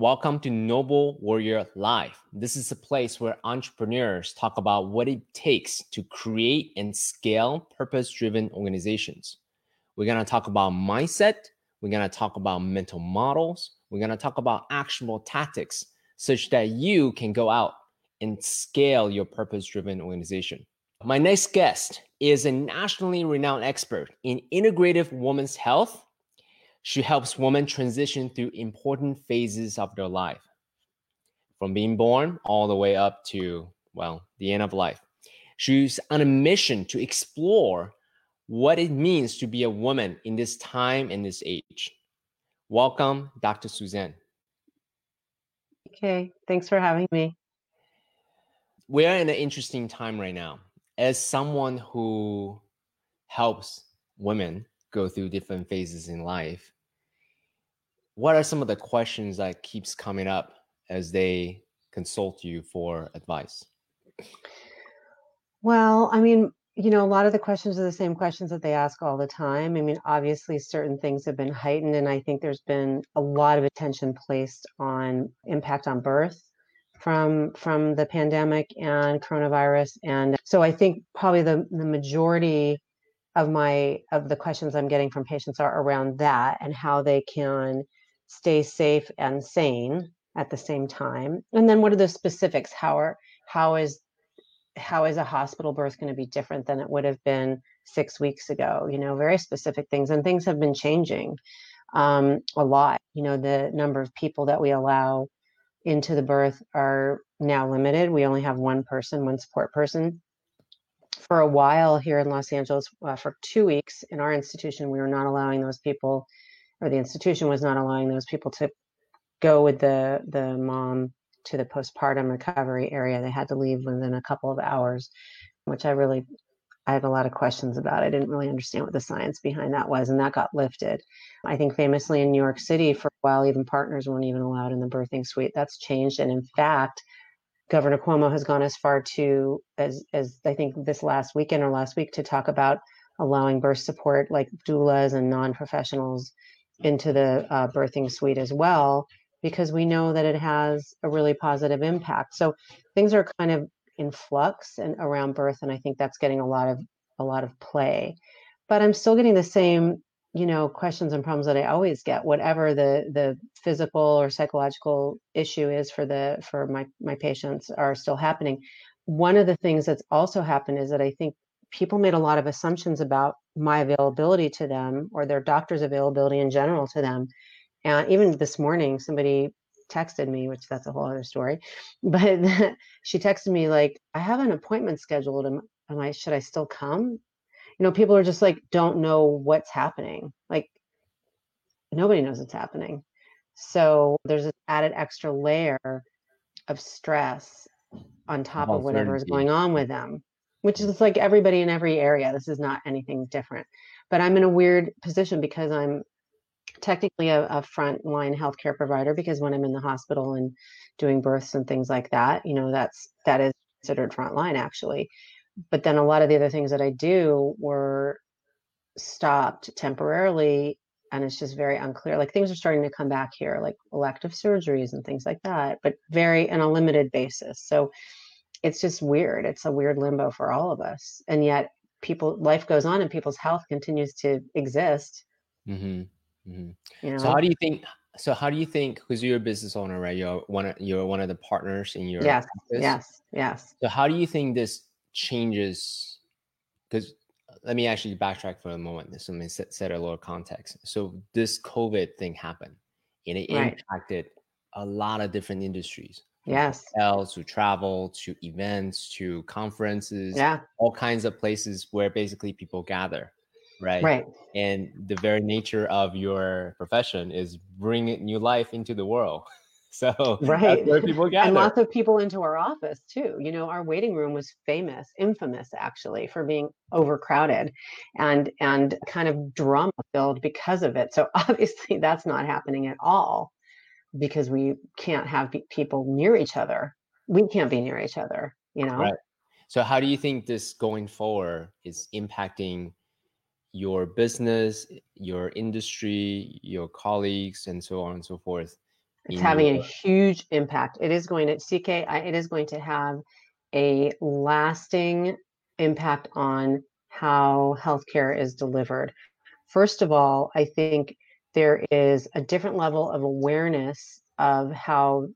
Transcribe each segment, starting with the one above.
Welcome to Noble Warrior Live. This is a place where entrepreneurs talk about what it takes to create and scale purpose driven organizations. We're going to talk about mindset. We're going to talk about mental models. We're going to talk about actionable tactics such that you can go out and scale your purpose driven organization. My next guest is a nationally renowned expert in integrative women's health she helps women transition through important phases of their life, from being born all the way up to, well, the end of life. She's on a mission to explore what it means to be a woman in this time and this age. Welcome, Dr. Suzanne. Okay, thanks for having me. We're in an interesting time right now. As someone who helps women go through different phases in life what are some of the questions that keeps coming up as they consult you for advice? Well i mean you know a lot of the questions are the same questions that they ask all the time. I mean obviously certain things have been heightened and i think there's been a lot of attention placed on impact on birth from from the pandemic and coronavirus and so i think probably the the majority of my of the questions i'm getting from patients are around that and how they can stay safe and sane at the same time. And then what are the specifics? How are how is how is a hospital birth going to be different than it would have been six weeks ago? You know very specific things and things have been changing um, a lot. You know the number of people that we allow into the birth are now limited. We only have one person one support person for a while here in Los Angeles, uh, for two weeks in our institution, we were not allowing those people, or the institution was not allowing those people to go with the the mom to the postpartum recovery area. They had to leave within a couple of hours, which I really I have a lot of questions about. I didn't really understand what the science behind that was, and that got lifted. I think famously in New York City, for a while, even partners weren't even allowed in the birthing suite. That's changed, and in fact, Governor Cuomo has gone as far to as as I think this last weekend or last week to talk about allowing birth support like doulas and non-professionals into the uh, birthing suite as well because we know that it has a really positive impact. So things are kind of in flux and around birth, and I think that's getting a lot of a lot of play. But I'm still getting the same you know questions and problems that i always get whatever the the physical or psychological issue is for the for my my patients are still happening. One of the things that's also happened is that i think people made a lot of assumptions about my availability to them or their doctor's availability in general to them. And even this morning somebody texted me which that's a whole other story but she texted me like i have an appointment scheduled. Am, am i should i still come you know people are just like don't know what's happening. Like nobody knows what's happening. So there's an added extra layer of stress on top of whatever is going on with them which is like everybody in every area. This is not anything different. But i'm in a weird position because i'm technically a, a frontline healthcare provider because when i'm in the hospital and doing births and things like that you know that's that is considered frontline actually but then a lot of the other things that I do were stopped temporarily and it's just very unclear like things are starting to come back here like elective surgeries and things like that but very on a limited basis so it's just weird it's a weird limbo for all of us and yet people life goes on and people's health continues to exist mm-hmm. Mm-hmm. You know? so how do you think so how do you think because you're a business owner right you're one of you're one of the partners in your yes office. yes yes so how do you think this changes because uh, let me actually backtrack for a moment. So let me set, set a little context. So this COVID thing happened and it right. impacted a lot of different industries. Yes. Hotels, to travel, to events, to conferences, yeah. all kinds of places where basically people gather. Right. Right. And the very nature of your profession is bringing new life into the world. So right, people gather. and lots of people into our office too. You know, our waiting room was famous, infamous actually, for being overcrowded, and and kind of drama filled because of it. So obviously, that's not happening at all because we can't have people near each other. We can't be near each other. You know. Right. So how do you think this going forward is impacting? your business, your industry, your colleagues, and so on and so forth It's having a huge impact. It is going to CK. It is going to have a lasting impact on how healthcare is delivered. First of all, I think there is a different level of awareness of how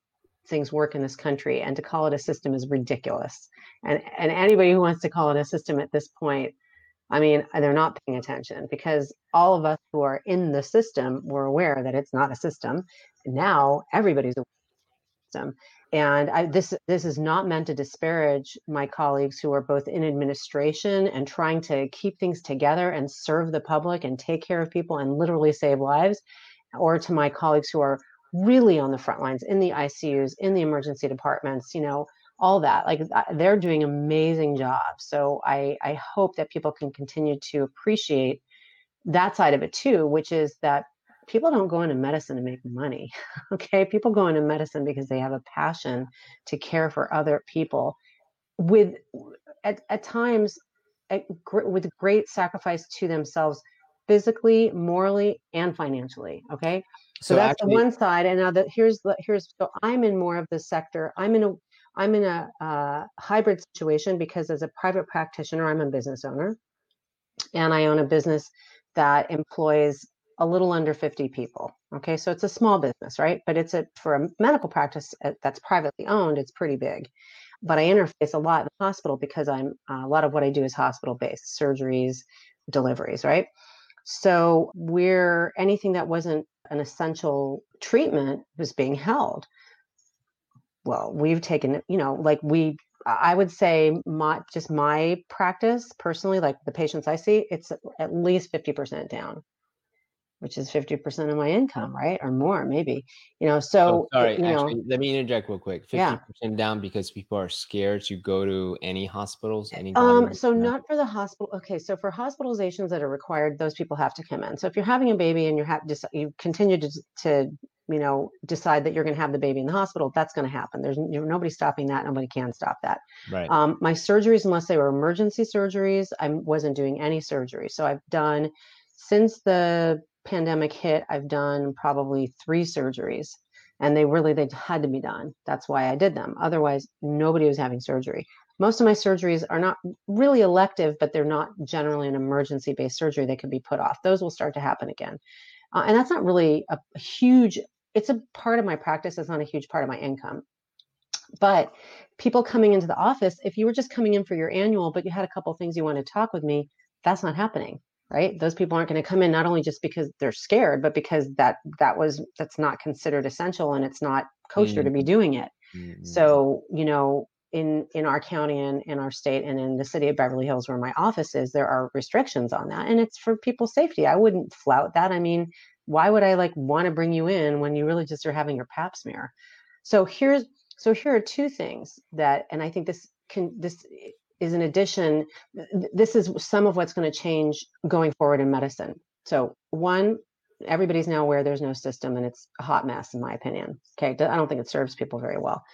things work in this country and to call it a system is ridiculous and and anybody who wants to call it a system at this point i mean uh, they're not paying attention because all of us who are in the system were aware that it's not a system. Now everybody's a system. And I, this this is not meant to disparage my colleagues who are both in administration and trying to keep things together and serve the public and take care of people and literally save lives or to my colleagues who are really on the front lines in the ICUs, in the emergency departments, you know, all that. Like they're doing amazing jobs. So I, I hope that people can continue to appreciate that side of it too, which is that people don't go into medicine to make money. Okay. People go into medicine because they have a passion to care for other people with, at, at times, at, with great sacrifice to themselves physically, morally, and financially. Okay. So, so that's actually, the one side. And now that here's the here's so I'm in more of the sector. I'm in a I'm in a uh, hybrid situation because as a private practitioner, I'm a business owner, and I own a business that employs a little under 50 people. Okay, so it's a small business, right? But it's a for a medical practice uh, that's privately owned, it's pretty big. But I interface a lot in the hospital because I'm uh, a lot of what I do is hospital based surgeries, deliveries, right? So we're anything that wasn't an essential treatment was being held. Well, we've taken, you know, like we, I would say my, just my practice personally, like the patients I see, it's at least 50% down which is 50% of my income, right? Or more, maybe, you know, so, oh, sorry, you actually, know, let me interject real quick. 50% yeah. down because people are scared to go to any hospitals, any um, so not for the hospital. Okay. So for hospitalizations that are required, those people have to come in. So if you're having a baby and you have just, you continue to, to, you know, decide that you're going to have the baby in the hospital, that's going to happen. There's nobody stopping that. Nobody can stop that. Right. Um, my surgeries, unless they were emergency surgeries, I wasn't doing any surgery. So I've done since the pandemic hit, I've done probably three surgeries and they really they had to be done. That's why I did them. Otherwise, nobody was having surgery. Most of my surgeries are not really elective, but they're not generally an emergency based surgery. They could be put off. Those will start to happen again. Uh, and that's not really a, a huge, it's a part of my practice. It's not a huge part of my income. But people coming into the office, if you were just coming in for your annual, but you had a couple things you want to talk with me, that's not happening right those people aren't going to come in not only just because they're scared but because that that was that's not considered essential and it's not kosher mm. to be mm-hmm. doing it mm. so you know in in our county and in our state and in the city of beverly hills where my office is there are restrictions on that and it's for people's safety i wouldn't flout that i mean why would i like want to bring you in when you really just are having your pap smear so here's so here are two things that and i think this can this is in addition, this is some of what's going to change going forward in medicine. So, one, everybody's now aware there's no system and it's a hot mess, in my opinion. Okay. I don't think it serves people very well.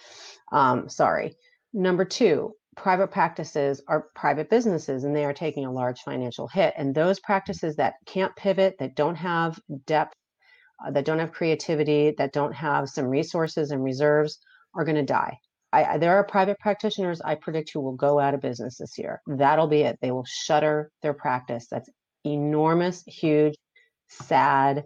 Um, sorry. Number two, private practices are private businesses and they are taking a large financial hit. And those practices that can't pivot, that don't have depth, uh, that don't have creativity, that don't have some resources and reserves are going to die. I, there are private practitioners I predict who will go out of business this year. That'll be it. They will shutter their practice. That's enormous, huge, sad,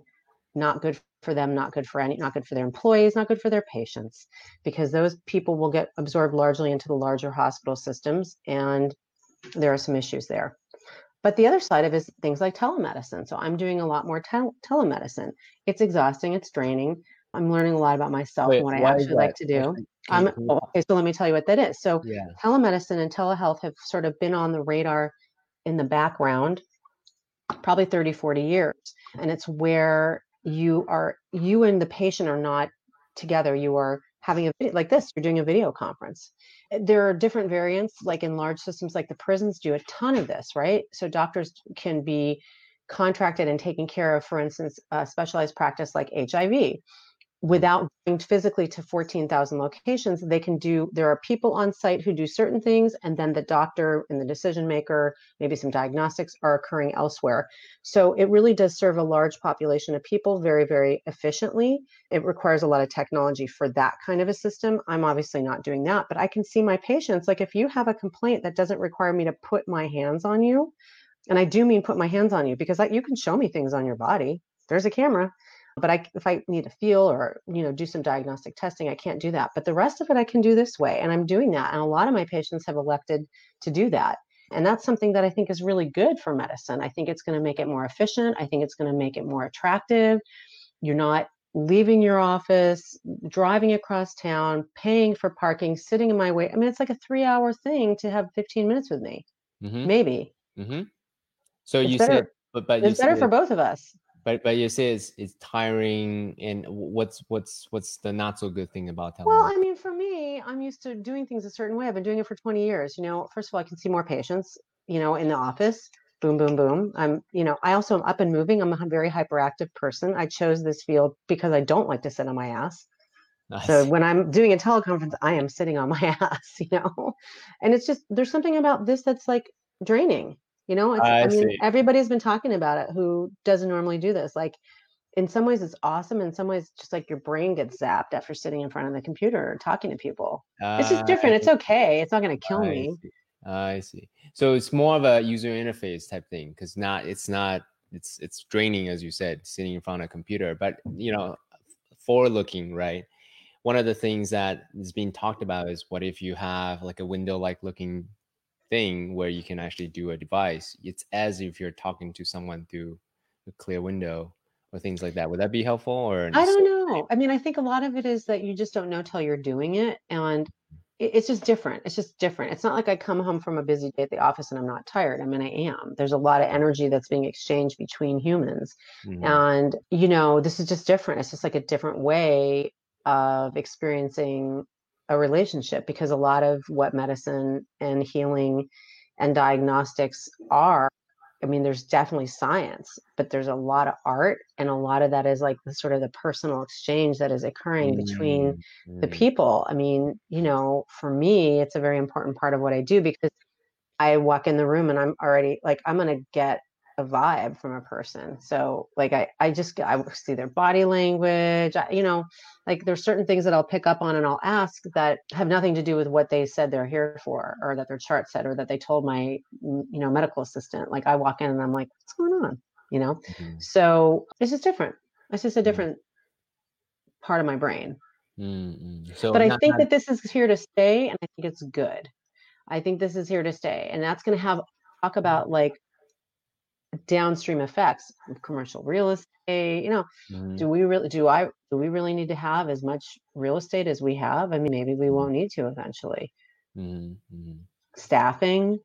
not good for them, not good for any, not good for their employees, not good for their patients, because those people will get absorbed largely into the larger hospital systems, and there are some issues there. But the other side of it is things like telemedicine. So I'm doing a lot more tel- telemedicine. It's exhausting, it's draining. I'm learning a lot about myself Wait, and what I actually like to do. Um, okay, so let me tell you what that is. So yeah. telemedicine and telehealth have sort of been on the radar in the background probably 30, 40 years. And it's where you are, you and the patient are not together. You are having a video like this, you're doing a video conference. Eh, there are different variants, like in large systems like the prisons do a ton of this, right? So doctors can be contracted and taken care of, for instance, a specialized practice like HIV without going physically to 14,000 locations, they can do, there are people on site who do certain things, and then the doctor and the decision maker, maybe some diagnostics are occurring elsewhere. So it really does serve a large population of people very, very efficiently. It requires a lot of technology for that kind of a system. I'm obviously not doing that, but I can see my patients. Like if you have a complaint that doesn't require me to put my hands on you, and I do mean put my hands on you because I, you can show me things on your body. There's a camera but I, if I need to feel or you know do some diagnostic testing, I can't do that. But the rest of it I can do this way, and I'm doing that. And a lot of my patients have elected to do that, and that's something that I think is really good for medicine. I think it's going to make it more efficient. I think it's going to make it more attractive. You're not leaving your office, driving across town, paying for parking, sitting in my way. I mean, it's like a three-hour thing to have 15 minutes with me, mm-hmm. maybe. Mm-hmm. So it's you better, said, but but it's better for both of us but but you say it's, it's tiring and what's what's what's the not so good thing about telework? well i mean for me i'm used to doing things a certain way. I've been doing it for 20 years you know? First of all i can see more patients you know in the office. Boom boom boom. I'm you know i also am up and moving. I'm a very hyperactive person. I chose this field because i don't like to sit on my ass. Nice. so when i'm doing a teleconference i am sitting on my ass you know? And it's just there's something about this that's like draining you know, I, I, mean, see. everybody's been talking about it who doesn't normally do this. Like, in some ways, it's awesome. In some ways, just like your brain gets zapped after sitting in front of the computer talking to people. Uh, it's just ah, different. It's okay. It's not going to kill I me. See. I see. So it's more of a user interface type thing because not it's not it's it's draining as you said sitting in front of a computer. But you know, forward looking, right? One of the things that is being talked about is what if you have like a window like looking thing where you can actually do a device. It's as if you're talking to someone through a clear window or things like that. Would that be helpful or I don't know. I mean, I think a lot of it is that you just don't know till you're doing it and it's just different. It's just different. It's not like I come home from a busy day at the office and I'm not tired. I mean, I am. There's a lot of energy that's being exchanged between humans. Mm-hmm. And, you know, this is just different. It's just like a different way of experiencing a relationship because a lot of what medicine and healing and diagnostics are i mean there's definitely science but there's a lot of art and a lot of that is like the sort of the personal exchange that is occurring mm-hmm. between the mm. people i mean you know for me it's a very important part of what i do because i walk in the room and i'm already like i'm going to get a vibe from a person. So like I, I just I see their body language. I, you know, like there's certain things that I'll pick up on and I'll ask that have nothing to do with what they said they're here for, or that their chart said, or that they told my you know medical assistant. Like I walk in and I'm like, what's going on? You know, mm-hmm. so it's just different. It's just a mm-hmm. different mm-hmm. part of my brain. Mm-hmm. So, but I think not... that this is here to stay, and I think it's good. I think this is here to stay, and that's going to have talk mm-hmm. about like downstream effects of commercial real estate you know mm-hmm. do we really do i do we really need to have as much real estate as we have i mean maybe we won't need to eventually mm-hmm. mm-hmm. staffing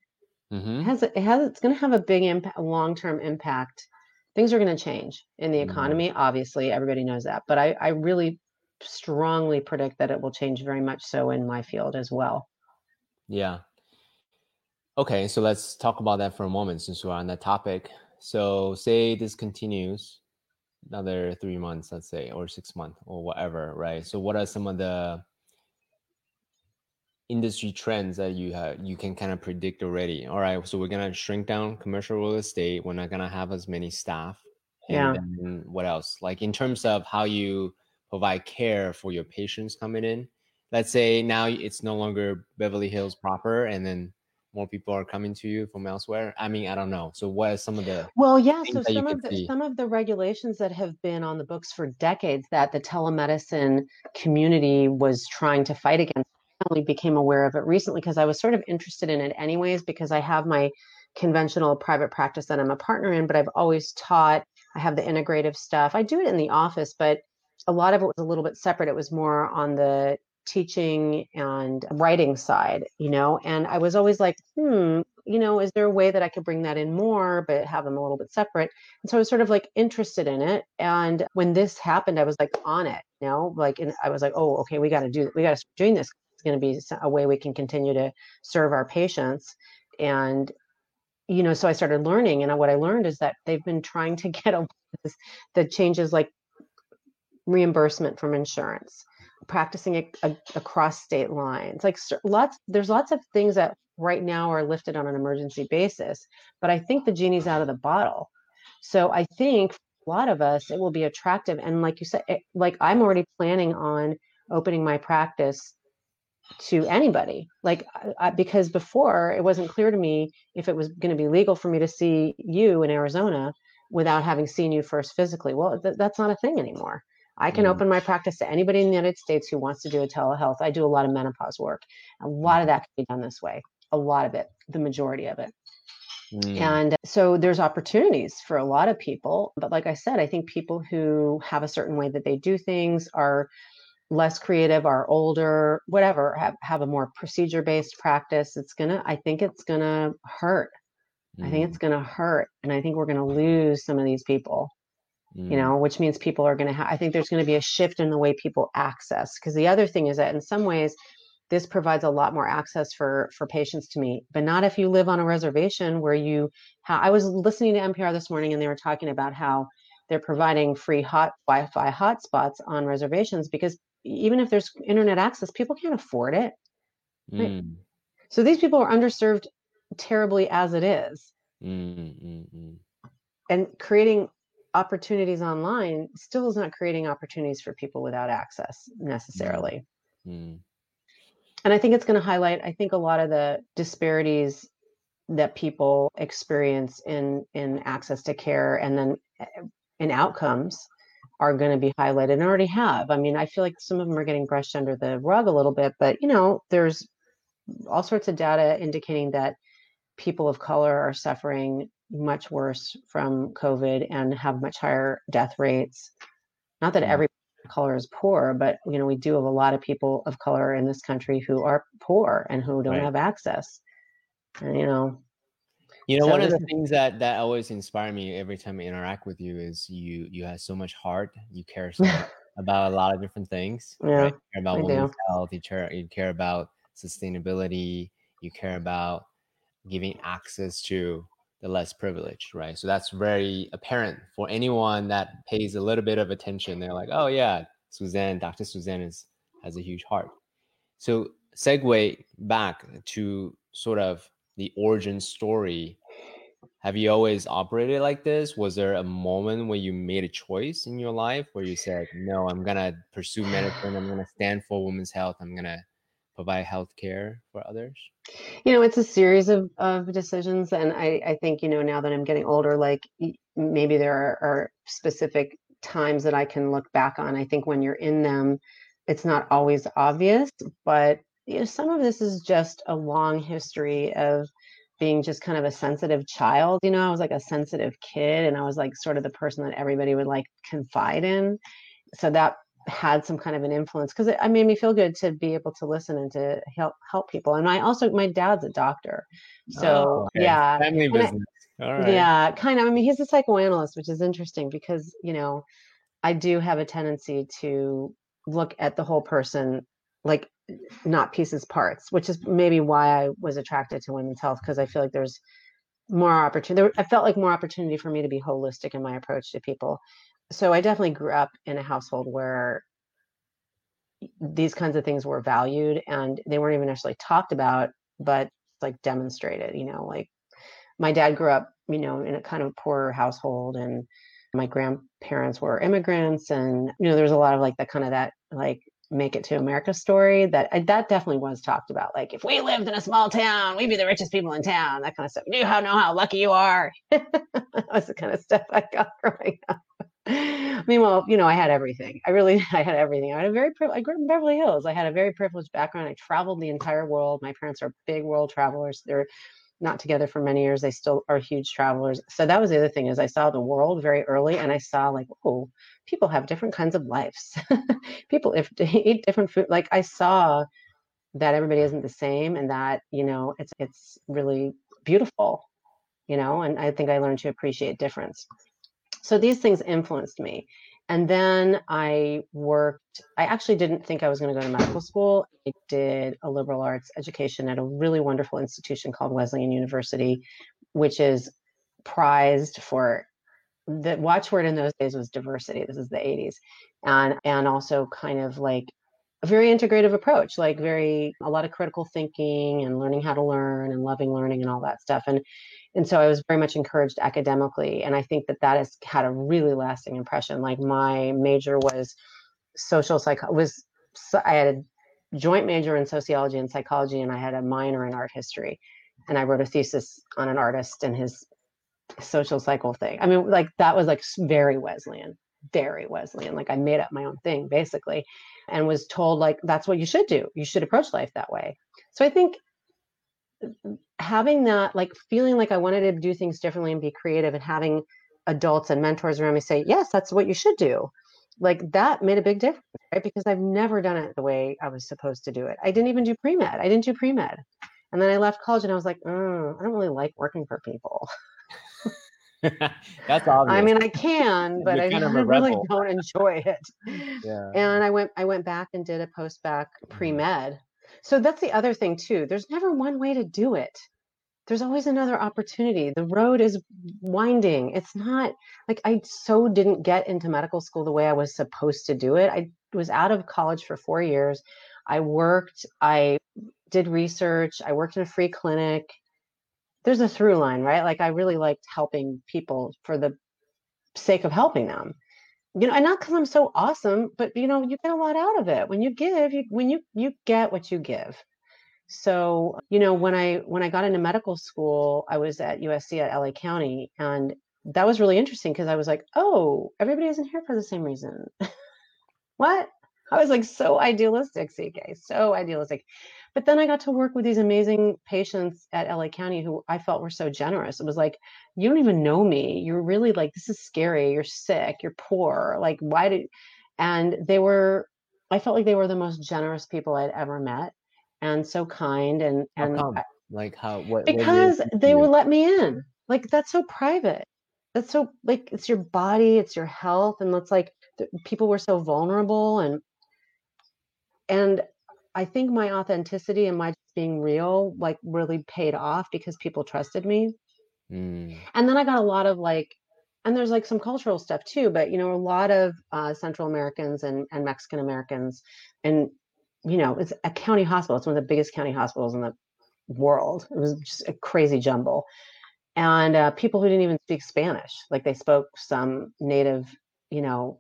mm-hmm. it has it has it's going to have a big impact long-term impact things are going to change in the mm-hmm. economy obviously everybody knows that but i i really strongly predict that it will change very much so in my field as well yeah Okay, so let's talk about that for a moment since we're on that topic. So, say this continues another three months, let's say, or six months, or whatever, right? So, what are some of the industry trends that you have you can kind of predict already? All right, so we're gonna shrink down commercial real estate. We're not gonna have as many staff. Yeah. what else? Like in terms of how you provide care for your patients coming in. Let's say now it's no longer Beverly Hills proper, and then more people are coming to you from elsewhere? I mean, I don't know. So what are some of the Well, yeah, so some of the see? some of the regulations that have been on the books for decades that the telemedicine community was trying to fight against I only became aware of it recently because I was sort of interested in it anyways because I have my conventional private practice that I'm a partner in, but I've always taught I have the integrative stuff. I do it in the office, but a lot of it was a little bit separate. It was more on the teaching and writing side, you know, and I was always like, hmm, you know, is there a way that I could bring that in more, but have them a little bit separate? And so I was sort of like interested in it. And when this happened, I was like on it, you know, like, and I was like, oh, okay, we got to do, we got to start doing this. It's going to be a way we can continue to serve our patients. And, you know, so I started learning. And what I learned is that they've been trying to get a, the changes like reimbursement from insurance, practicing a, a, across state lines. Like lots, there's lots of things that right now are lifted on an emergency basis, but I think the genie's out of the bottle. So I think a lot of us, it will be attractive. And like you said, it, like I'm already planning on opening my practice to anybody like I, because before it wasn't clear to me if it was going to be legal for me to see you in arizona without having seen you first physically well th- that's not a thing anymore i can mm. open my practice to anybody in the united states who wants to do a telehealth i do a lot of menopause work a lot of that can be done this way a lot of it the majority of it mm. and so there's opportunities for a lot of people but like i said i think people who have a certain way that they do things are less creative are older whatever have, have a more procedure based practice it's gonna i think it's gonna hurt mm. i think it's mm. gonna hurt and i think we're gonna lose some of these people mm. You know which means people are gonna have i think there's gonna be a shift in the way people access because the other thing is that in some ways this provides a lot more access for for patients to me but not if you live on a reservation where you i was listening to npr this morning and they were talking about how they're providing free hot wi-fi hotspots on reservations because even if there's internet access, people can't afford it. Right? Mm. So these people are underserved terribly as it is. Mm, mm, mm. And creating opportunities online still is not creating opportunities for people without access necessarily. Mm. And I think it's going to highlight, I think, a lot of the disparities that people experience in in access to care and then eh, in outcomes are going to be highlighted and already have. I mean, I feel like some of them are getting brushed under the rug a little bit, but you know, there's all sorts of data indicating that people of color are suffering much worse from COVID and have much higher death rates. Not that mm-hmm. every color is poor, but you know, we do have a lot of people of color in this country who are poor and who don't right. have access. And you know, you know, so one of the things that that always inspire me every time I interact with you is you you have so much heart. You care so about a lot of different things. Yeah, right? you care about I women's do. health. You care you care about sustainability. You care about giving access to the less privileged, right? So that's very apparent for anyone that pays a little bit of attention. They're like, oh yeah, Suzanne, Dr. Suzanne is has a huge heart. So segue back to sort of the origin story have you always operated like this? Was there a moment where you made a choice in your life where you said, "No, I'm gonna pursue medicine. I'm gonna stand for women's health. I'm gonna provide health care for others"? You know, it's a series of, of decisions, and I, I think you know now that I'm getting older, like maybe there are, are specific times that I can look back on. I think when you're in them, it's not always obvious, but you know, some of this is just a long history of being just kind of a sensitive child. You know, I was like a sensitive kid and I was like sort of the person that everybody would like confide in. So that had some kind of an influence because it, it, made me feel good to be able to listen and to help help people. And I also my dad's a doctor, oh, so oh, okay. yeah, family business. I, All right. Yeah, kind of. I mean, he's a psychoanalyst, which is interesting because you know, I do have a tendency to look at the whole person like not pieces parts which is maybe why i was attracted to women's health because i feel like there's more opportunity i felt like more opportunity for me to be holistic in my approach to people so i definitely grew up in a household where these kinds of things were valued and they weren't even actually talked about but like demonstrated you know like my dad grew up you know in a kind of poor household and my grandparents were immigrants and you know there's a lot of like that kind of that like make it to America story that that definitely was talked about. Like if we lived in a small town, we'd be the richest people in town. That kind of stuff. You how know how lucky you are. that was the kind of stuff I got growing up. Meanwhile, you know, I had everything. I really, I had everything. I had a very, I grew up in Beverly Hills. I had a very privileged background. I traveled the entire world. My parents are big world travelers. They're not together for many years. They still are huge travelers. So that was the other thing is I saw the world very early and I saw like, oh, people have different kinds of lives. people if eat different food. Like I saw that everybody isn't the same and that, you know, it's it's really beautiful, you know, and I think I learned to appreciate difference. So these things influenced me. And then I worked, I actually didn't think I was going to go to medical school. I did a liberal arts education at a really wonderful institution called Wesleyan University, which is prized for the watchword in those days was diversity. This is the 80s. and and also kind of like a very integrative approach, like very a lot of critical thinking and learning how to learn and loving learning and all that stuff. And and so I was very much encouraged academically, and I think that that has had a really lasting impression. Like my major was social psych was I had a joint major in sociology and psychology, and I had a minor in art history, and I wrote a thesis on an artist and his social cycle thing. I mean, like that was like very Wesleyan, very Wesleyan. Like I made up my own thing basically, and was told like that's what you should do. You should approach life that way. So I think having that, like feeling like I wanted to do things differently and be creative, and having adults and mentors around me say, yes, that's what you should do. Like that made a big difference, right? Because I've never done it the way I was supposed to do it. I didn't even do pre med. I didn't do pre med. And then I left college and I was like, oh, I don't really like working for people. That's obvious. I mean, I can, but I really don't enjoy it. Yeah. And I went, I went back and did a post bac pre med. So that's the other thing too. There's never one way to do it. There's always another opportunity. The road is winding. It's not like I so didn't get into medical school the way I was supposed to do it. I was out of college for four years. I worked, I did research, I worked in a free clinic there's a through line, right? Like I really liked helping people for the sake of helping them. You know, and not because I'm so awesome, but you know, you get a lot out of it. When you give, you when you you get what you give. So, you know, when I when I got into medical school, I was at USC at LA County and that was really interesting because I was like, oh, everybody isn't here for the same reason. what? I was like so idealistic, CK, so idealistic. But then I got to work with these amazing patients at LA County who I felt were so generous. It was like, you don't even know me. You're really like, this is scary. You're sick. You're poor. Like, why did, and they were, I felt like they were the most generous people I'd ever met and so kind. And, and I, like how, what, because what they would let me in. Like, that's so private. That's so like, it's your body, it's your health. And it's like, people were so vulnerable and, and I think my authenticity and my being real like really paid off because people trusted me. Mm. And then I got a lot of like, and there's like some cultural stuff too, but you know, a lot of uh, Central Americans and, and Mexican Americans, and you know, it's a county hospital. It's one of the biggest county hospitals in the world. It was just a crazy jumble. And uh, people who didn't even speak Spanish, like they spoke some native, you know,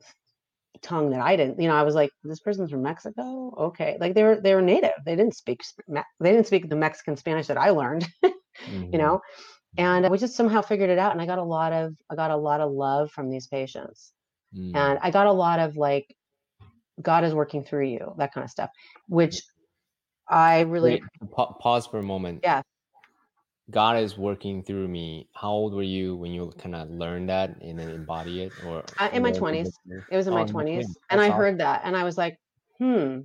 tongue that I didn't, you know, I was like, this person's from Mexico. Okay. Like they were, they were native. They didn't speak, they didn't speak the Mexican Spanish that I learned, mm-hmm. you know, and we just somehow figured it out. And I got a lot of, I got a lot of love from these patients mm-hmm. and I got a lot of like, God is working through you, that kind of stuff, which I really Wait, pa- pause for a moment. Yeah. God is working through me. How old were you when you kind of learned that and then embody it? Or uh, in my twenties, it was in my oh, twenties, and I awesome. heard that, and I was like, hmm.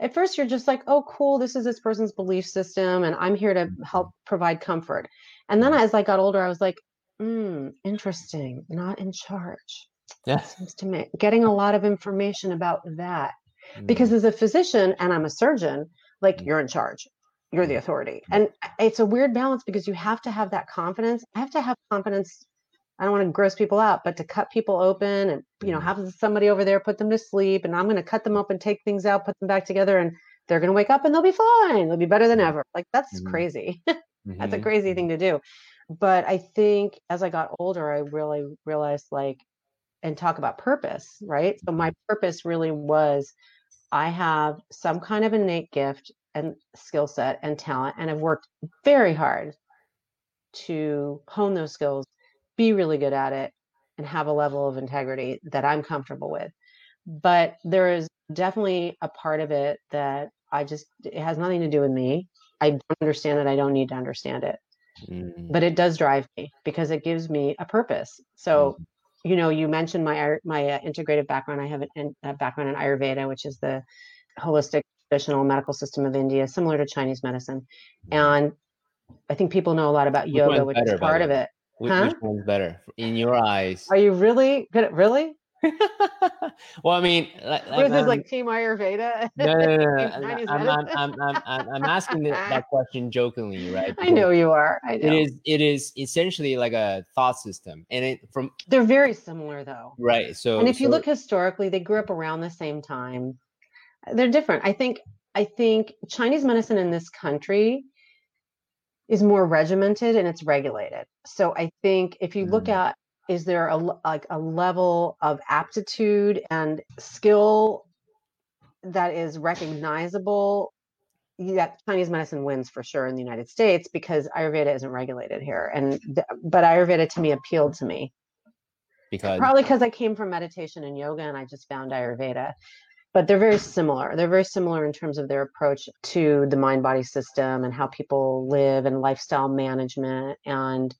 At first, you're just like, oh, cool. This is this person's belief system, and I'm here to help mm-hmm. provide comfort. And then, mm-hmm. as I got older, I was like, hmm, interesting. Not in charge. Yeah, seems to me getting a lot of information about that. Mm. Because as a physician and I'm a surgeon, like mm. you're in charge you're the authority. And it's a weird balance because you have to have that confidence. I have to have confidence. I don't want to gross people out, but to cut people open and you know mm-hmm. have somebody over there put them to sleep, and I'm going to cut them open, take things out, put them back together, and they're going to wake up and they'll be fine. They'll be better than ever. Like that's mm-hmm. crazy. mm-hmm. That's a crazy thing to do. But I think as I got older, I really realized like, and talk about purpose, right? So my purpose really was I have some kind of innate gift and skill set and talent and have worked very hard to hone those skills, be really good at it, and have a level of integrity that I'm comfortable with. But there is definitely a part of it that I just, it has nothing to do with me. I don't understand it. I don't need to understand it. Mm. But it does drive me because it gives me a purpose. So, mm. you know, you mentioned my my uh, integrative background. I have a background in Ayurveda, which is the holistic traditional medical system of India, similar to Chinese medicine. And I think people know a lot about yoga, which better, is part of it. Which, huh? which one's better in your eyes? Are you really good? At, really? well, I mean, what is this like um, Team Ayurveda? No, no, no. no. I'm, I'm, I'm, I'm, I'm, asking that question jokingly, right? Because I know you are. I know. It is, it is essentially like a thought system, and it from. They're very similar, though. Right. So, and if so, you look historically, they grew up around the same time. They're different. I think. I think Chinese medicine in this country is more regimented and it's regulated. So I think if you look mm. at is there a like a level of aptitude and skill that is recognizable that Chinese medicine wins for sure in the United States because Ayurveda isn't regulated here. And but Ayurveda to me appealed to me because probably because I came from meditation and yoga and I just found Ayurveda. But they're very similar. They're very similar in terms of their approach to the mind body system and how people live and lifestyle management and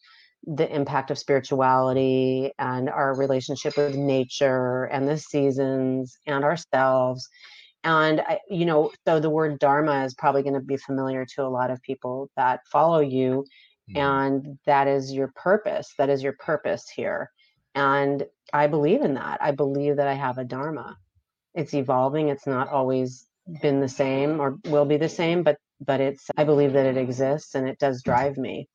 the impact of spirituality and our relationship with nature and the seasons and ourselves. And I, you know so the word dharma is probably going to be familiar to a lot of people that follow you mm-hmm. and that is your purpose. That is your purpose here. And i believe in that. I believe that i have a dharma it's evolving it's not always been the same or will be the same but but it's i believe that it exists and it does drive me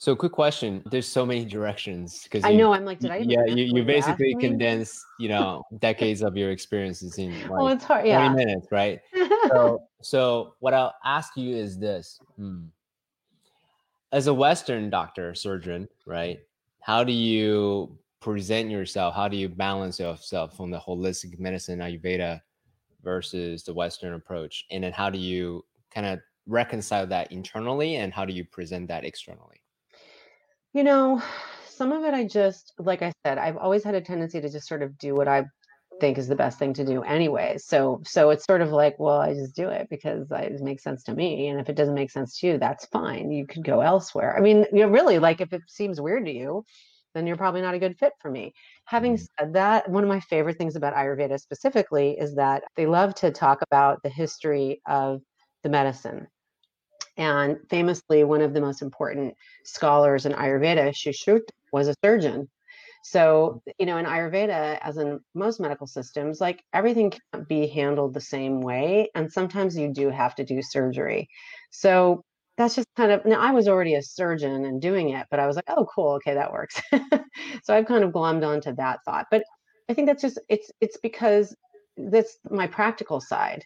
so, quick question: There's so many directions because I know I'm like, did I? yeah, you, you basically condense, you know, decades of your experiences in like well, it's hard, yeah. 20 minutes, right? so, so what I'll ask you is this: hmm. as a Western doctor, surgeon, right? How do you present yourself? How do you balance yourself from the holistic medicine Ayurveda versus the Western approach? And then how do you kind of reconcile that internally, and how do you present that externally? You know, some of it I just, like I said, I've always had a tendency to just sort of do what I think is the best thing to do anyway. So, so it's sort of like, well, I just do it because it makes sense to me. And if it doesn't make sense to you, that's fine. You could go elsewhere. I mean, you know, really, like if it seems weird to you, then you're probably not a good fit for me. Having mm-hmm. said that, one of my favorite things about Ayurveda specifically is that they love to talk about the history of the medicine and famously, one of the most important scholars in Ayurveda, Sushruta, was a surgeon. So, you know, in Ayurveda, as in most medical systems, like everything can't be handled the same way. And sometimes you do have to do surgery. So that's just kind of, now I was already a surgeon and doing it, but I was like, oh, cool. Okay, that works. so I've kind of glommed onto that thought. But I think that's just, it's, it's because that's my practical side.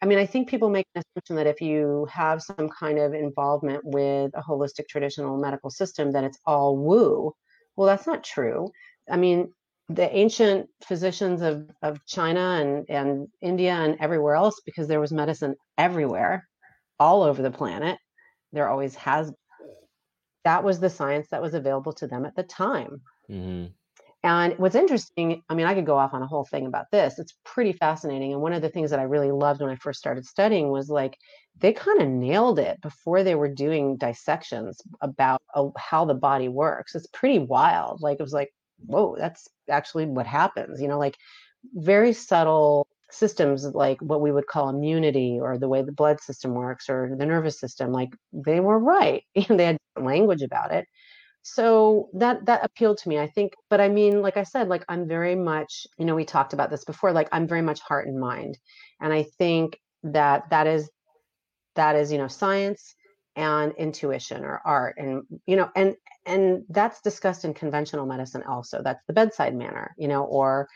I mean, I think people make an assumption that if you have some kind of involvement with a holistic traditional medical system, that it's all woo. Well, that's not true. I mean, the ancient physicians of, of China and, and India and everywhere else, because there was medicine everywhere, all over the planet, there always has. That was the science that was available to them at the time. Mm-hmm. And what's interesting, I mean, I could go off on a whole thing about this. It's pretty fascinating. And one of the things that I really loved when I first started studying was like they kind of nailed it before they were doing dissections about uh, how the body works. It's pretty wild. Like it was like, whoa, that's actually what happens. You know, like very subtle systems like what we would call immunity or the way the blood system works or the nervous system like they were right they had language about it. So that that appealed to me i think but i mean like i said like i'm very much you know we talked about this before like i'm very much heart and mind and i think that that is that is you know science and intuition or art and you know and and that's discussed in conventional medicine also that's the bedside manner you know or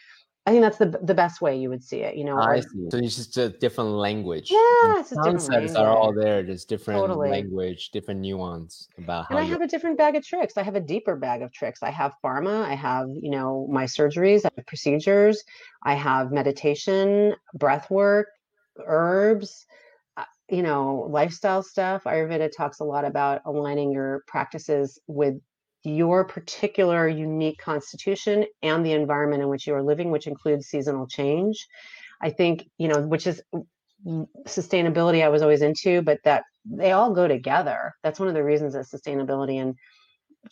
I think that's the the best way you would see it. You know, I see. So it's just a different language. Yeah, it's just concepts are all there. Just different totally. language, different nuance about. And I have a different bag of tricks. I have a deeper bag of tricks. I have pharma. I have you know my surgeries. I have procedures. I have meditation, breath work, herbs. Uh, you know, lifestyle stuff. Ayurveda talks a lot about aligning your practices with your particular unique constitution and the environment in which you are living, which includes seasonal change. I think, you know, which is mm, mm, sustainability I was always into, but that they all go together. That's one of the reasons that sustainability and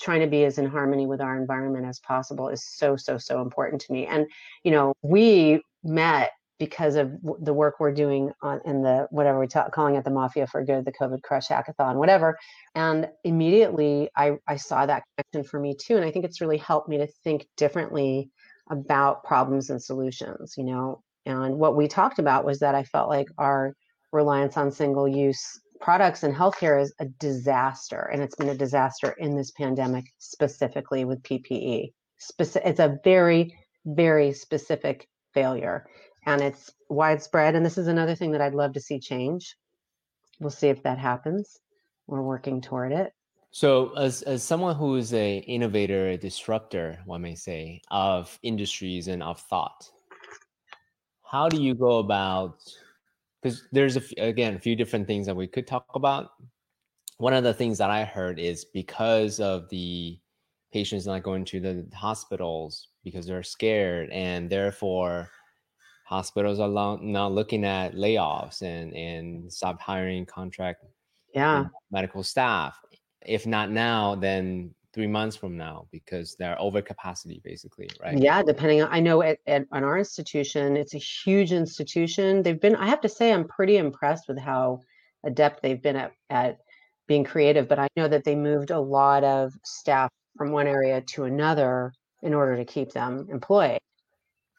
trying to be as in harmony with our environment as possible is so, so, so important to me. And, you know, we met because of the work we're doing on in the whatever we're ta- calling it the mafia for good the covid crush hackathon whatever and immediately I, I saw that connection for me too and i think it's really helped me to think differently about problems and solutions, you know. And what we talked about was that I felt like our reliance on single use products in healthcare is a disaster. And it's been a disaster in this pandemic, specifically with PPE. Speci- it's a very, very specific failure and it's widespread. And this is another thing that I'd love to see change. We'll see if that happens. We're working toward it. So, as, as someone who is a innovator, a disruptor, one may say, of industries and of thought, how do you go about? Because there's a again a few different things that we could talk about. One of the things that I heard is because of the patients not going to the hospitals because they're scared, and therefore hospitals are now looking at layoffs and and stop hiring contract yeah. medical staff. If not now then three months from now because they're over capacity basically right? Yeah depending on i know at, at, at our institution it's a huge institution. They've been i have to say i'm pretty impressed with how adept they've been at, at being creative but i know that they moved a lot of staff from one area to another in order to keep them employed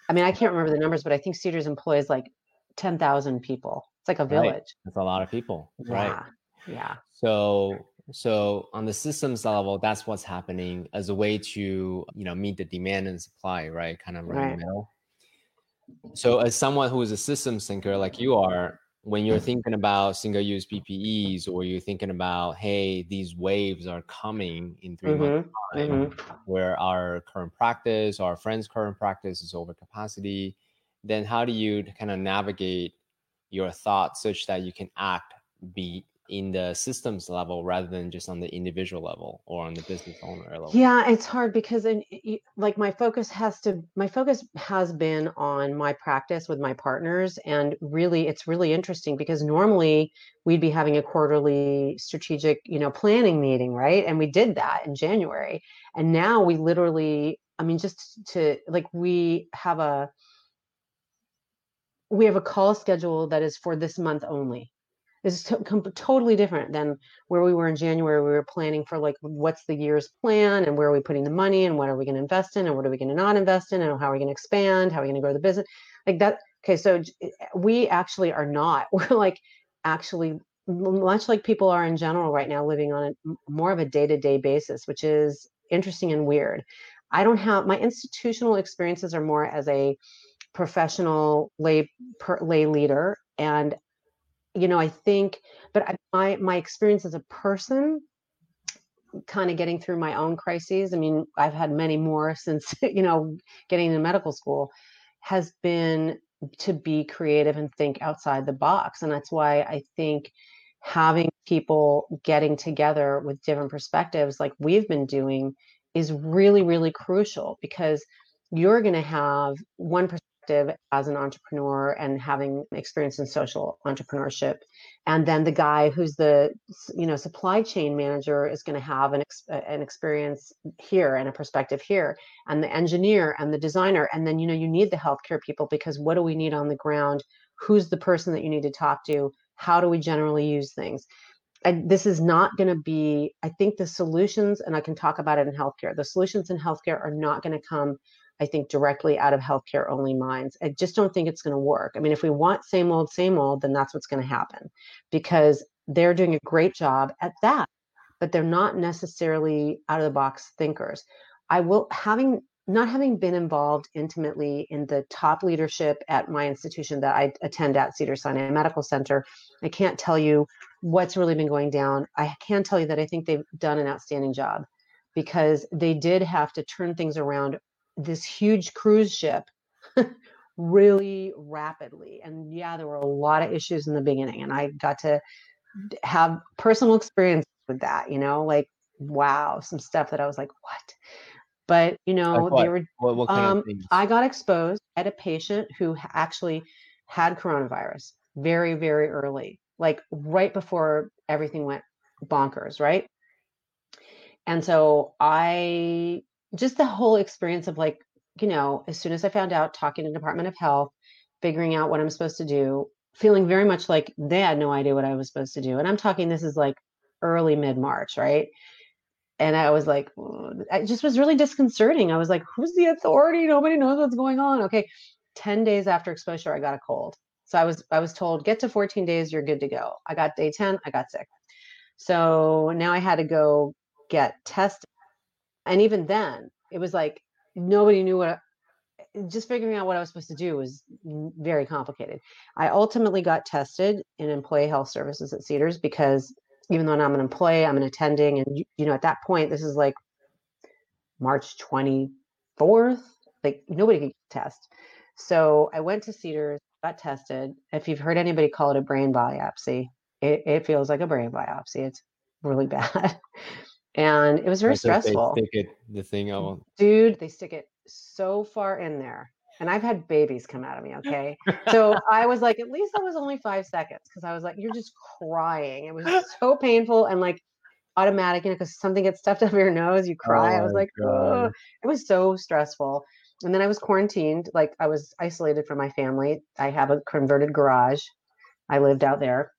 I mean, I can't remember the numbers, but I think Cedars employs like 10,000 people. It's like a village. Right. That's a lot of people, yeah. right? Yeah. So, so on the systems level, that's what's happening as a way to, you know, meet the demand and supply, right? Kind of right, right. in the middle. So, as someone who is a systems thinker like you are, when you're thinking about single use PPEs or you're thinking about, hey, these waves are coming in 3 mm-hmm. months time mm-hmm. where our current practice, our friends' current practice is over capacity, then how do you kind of navigate your thoughts such that you can act be in the systems level rather than just on the individual level or on the business owner level? Yeah it's hard because in, like my focus has to my focus has been on my practice with my partners and really it's really interesting because normally we'd be having a quarterly strategic you know planning meeting right? And we did that in january. And now we literally i mean just to like we have a we have a call schedule that is for this month only is totally different than where we were in January. We were planning for like what's the year's plan and where are we putting the money and what are we going to invest in and what are we going to not invest in and how are we going to expand? How are we going to grow the business? Like that. Okay, so eh, we actually are not. We're like actually much like people are in general right now, living on a more of a day to day basis, which is interesting and weird. I don't have my institutional experiences are more as a professional lay per, lay leader and you know, I think, but I, my my experience as a person, kind of getting through my own crises. I mean, I've had many more since you know getting into medical school, has been to be creative and think outside the box, and that's why I think having people getting together with different perspectives, like we've been doing, is really really crucial because you're going to have one as an entrepreneur and having experience in social entrepreneurship. And then the guy who's the you know supply chain manager is going to have an, ex- an experience here and a perspective here and the engineer and the designer. And then you know you need the healthcare people because what do we need on the ground? Who's the person that you need to talk to? How do we generally use things? And this is not going to be i think the solutions and i can talk about it in healthcare the solutions in healthcare are not going to come I think, directly out of healthcare only minds. I just don't think it's going to work. I mean, if we want same old, same old, then that's what's going to happen because they're doing a great job at that, but they're not necessarily out of the box thinkers. I will, having not having been involved intimately in the top leadership at my institution that I attend at Cedar Sinai Medical Center, I can't tell you what's really been going down. I can tell you that I think they've done an outstanding job because they did have to turn things around this huge cruise ship really rapidly. And yeah, there were a lot of issues in the beginning, and I got to have personal experience with that, you know, like wow, some stuff that I was like, what? But you know, like they were what, what um, I got exposed at a patient who actually had coronavirus very, very early, like right before everything went bonkers, right? And so I just the whole experience of like, you know, as soon as I found out, talking to Department of Health, figuring out what I'm supposed to do, feeling very much like they had no idea what I was supposed to do. And I'm talking, this is like early mid March, right? and I was like, it just was really disconcerting. I was like, who's the authority? Nobody knows what's going on. Okay. 10 days after exposure, I got a cold. So I was I was told get to 14 days, you're good to go. I got day 10, I got sick. So now I had to go get tested. And even then, it was like nobody knew what I, just figuring out what I was supposed to do was very complicated. I ultimately got tested in employee health services at Cedars because even though I'm an employee, I'm an attending, and you know at that point, this is like March 24th, like nobody could test. So I went to Cedars, got tested. If you've heard anybody call it a brain biopsy, it, it feels like a brain biopsy. It's really bad. And it was very stressful. They stick it, the thing. Dude, they stick it so far in there. And I've had babies come out of me, okay? so I was like, at least that was only five seconds because I was like, you're just crying. It was so painful and like automatic, you know, because something gets stuffed up your nose, you cry. Oh I was oh, like, oh, it was so stressful. And then I was quarantined, like I was isolated from my family. I have a converted garage. I lived out there.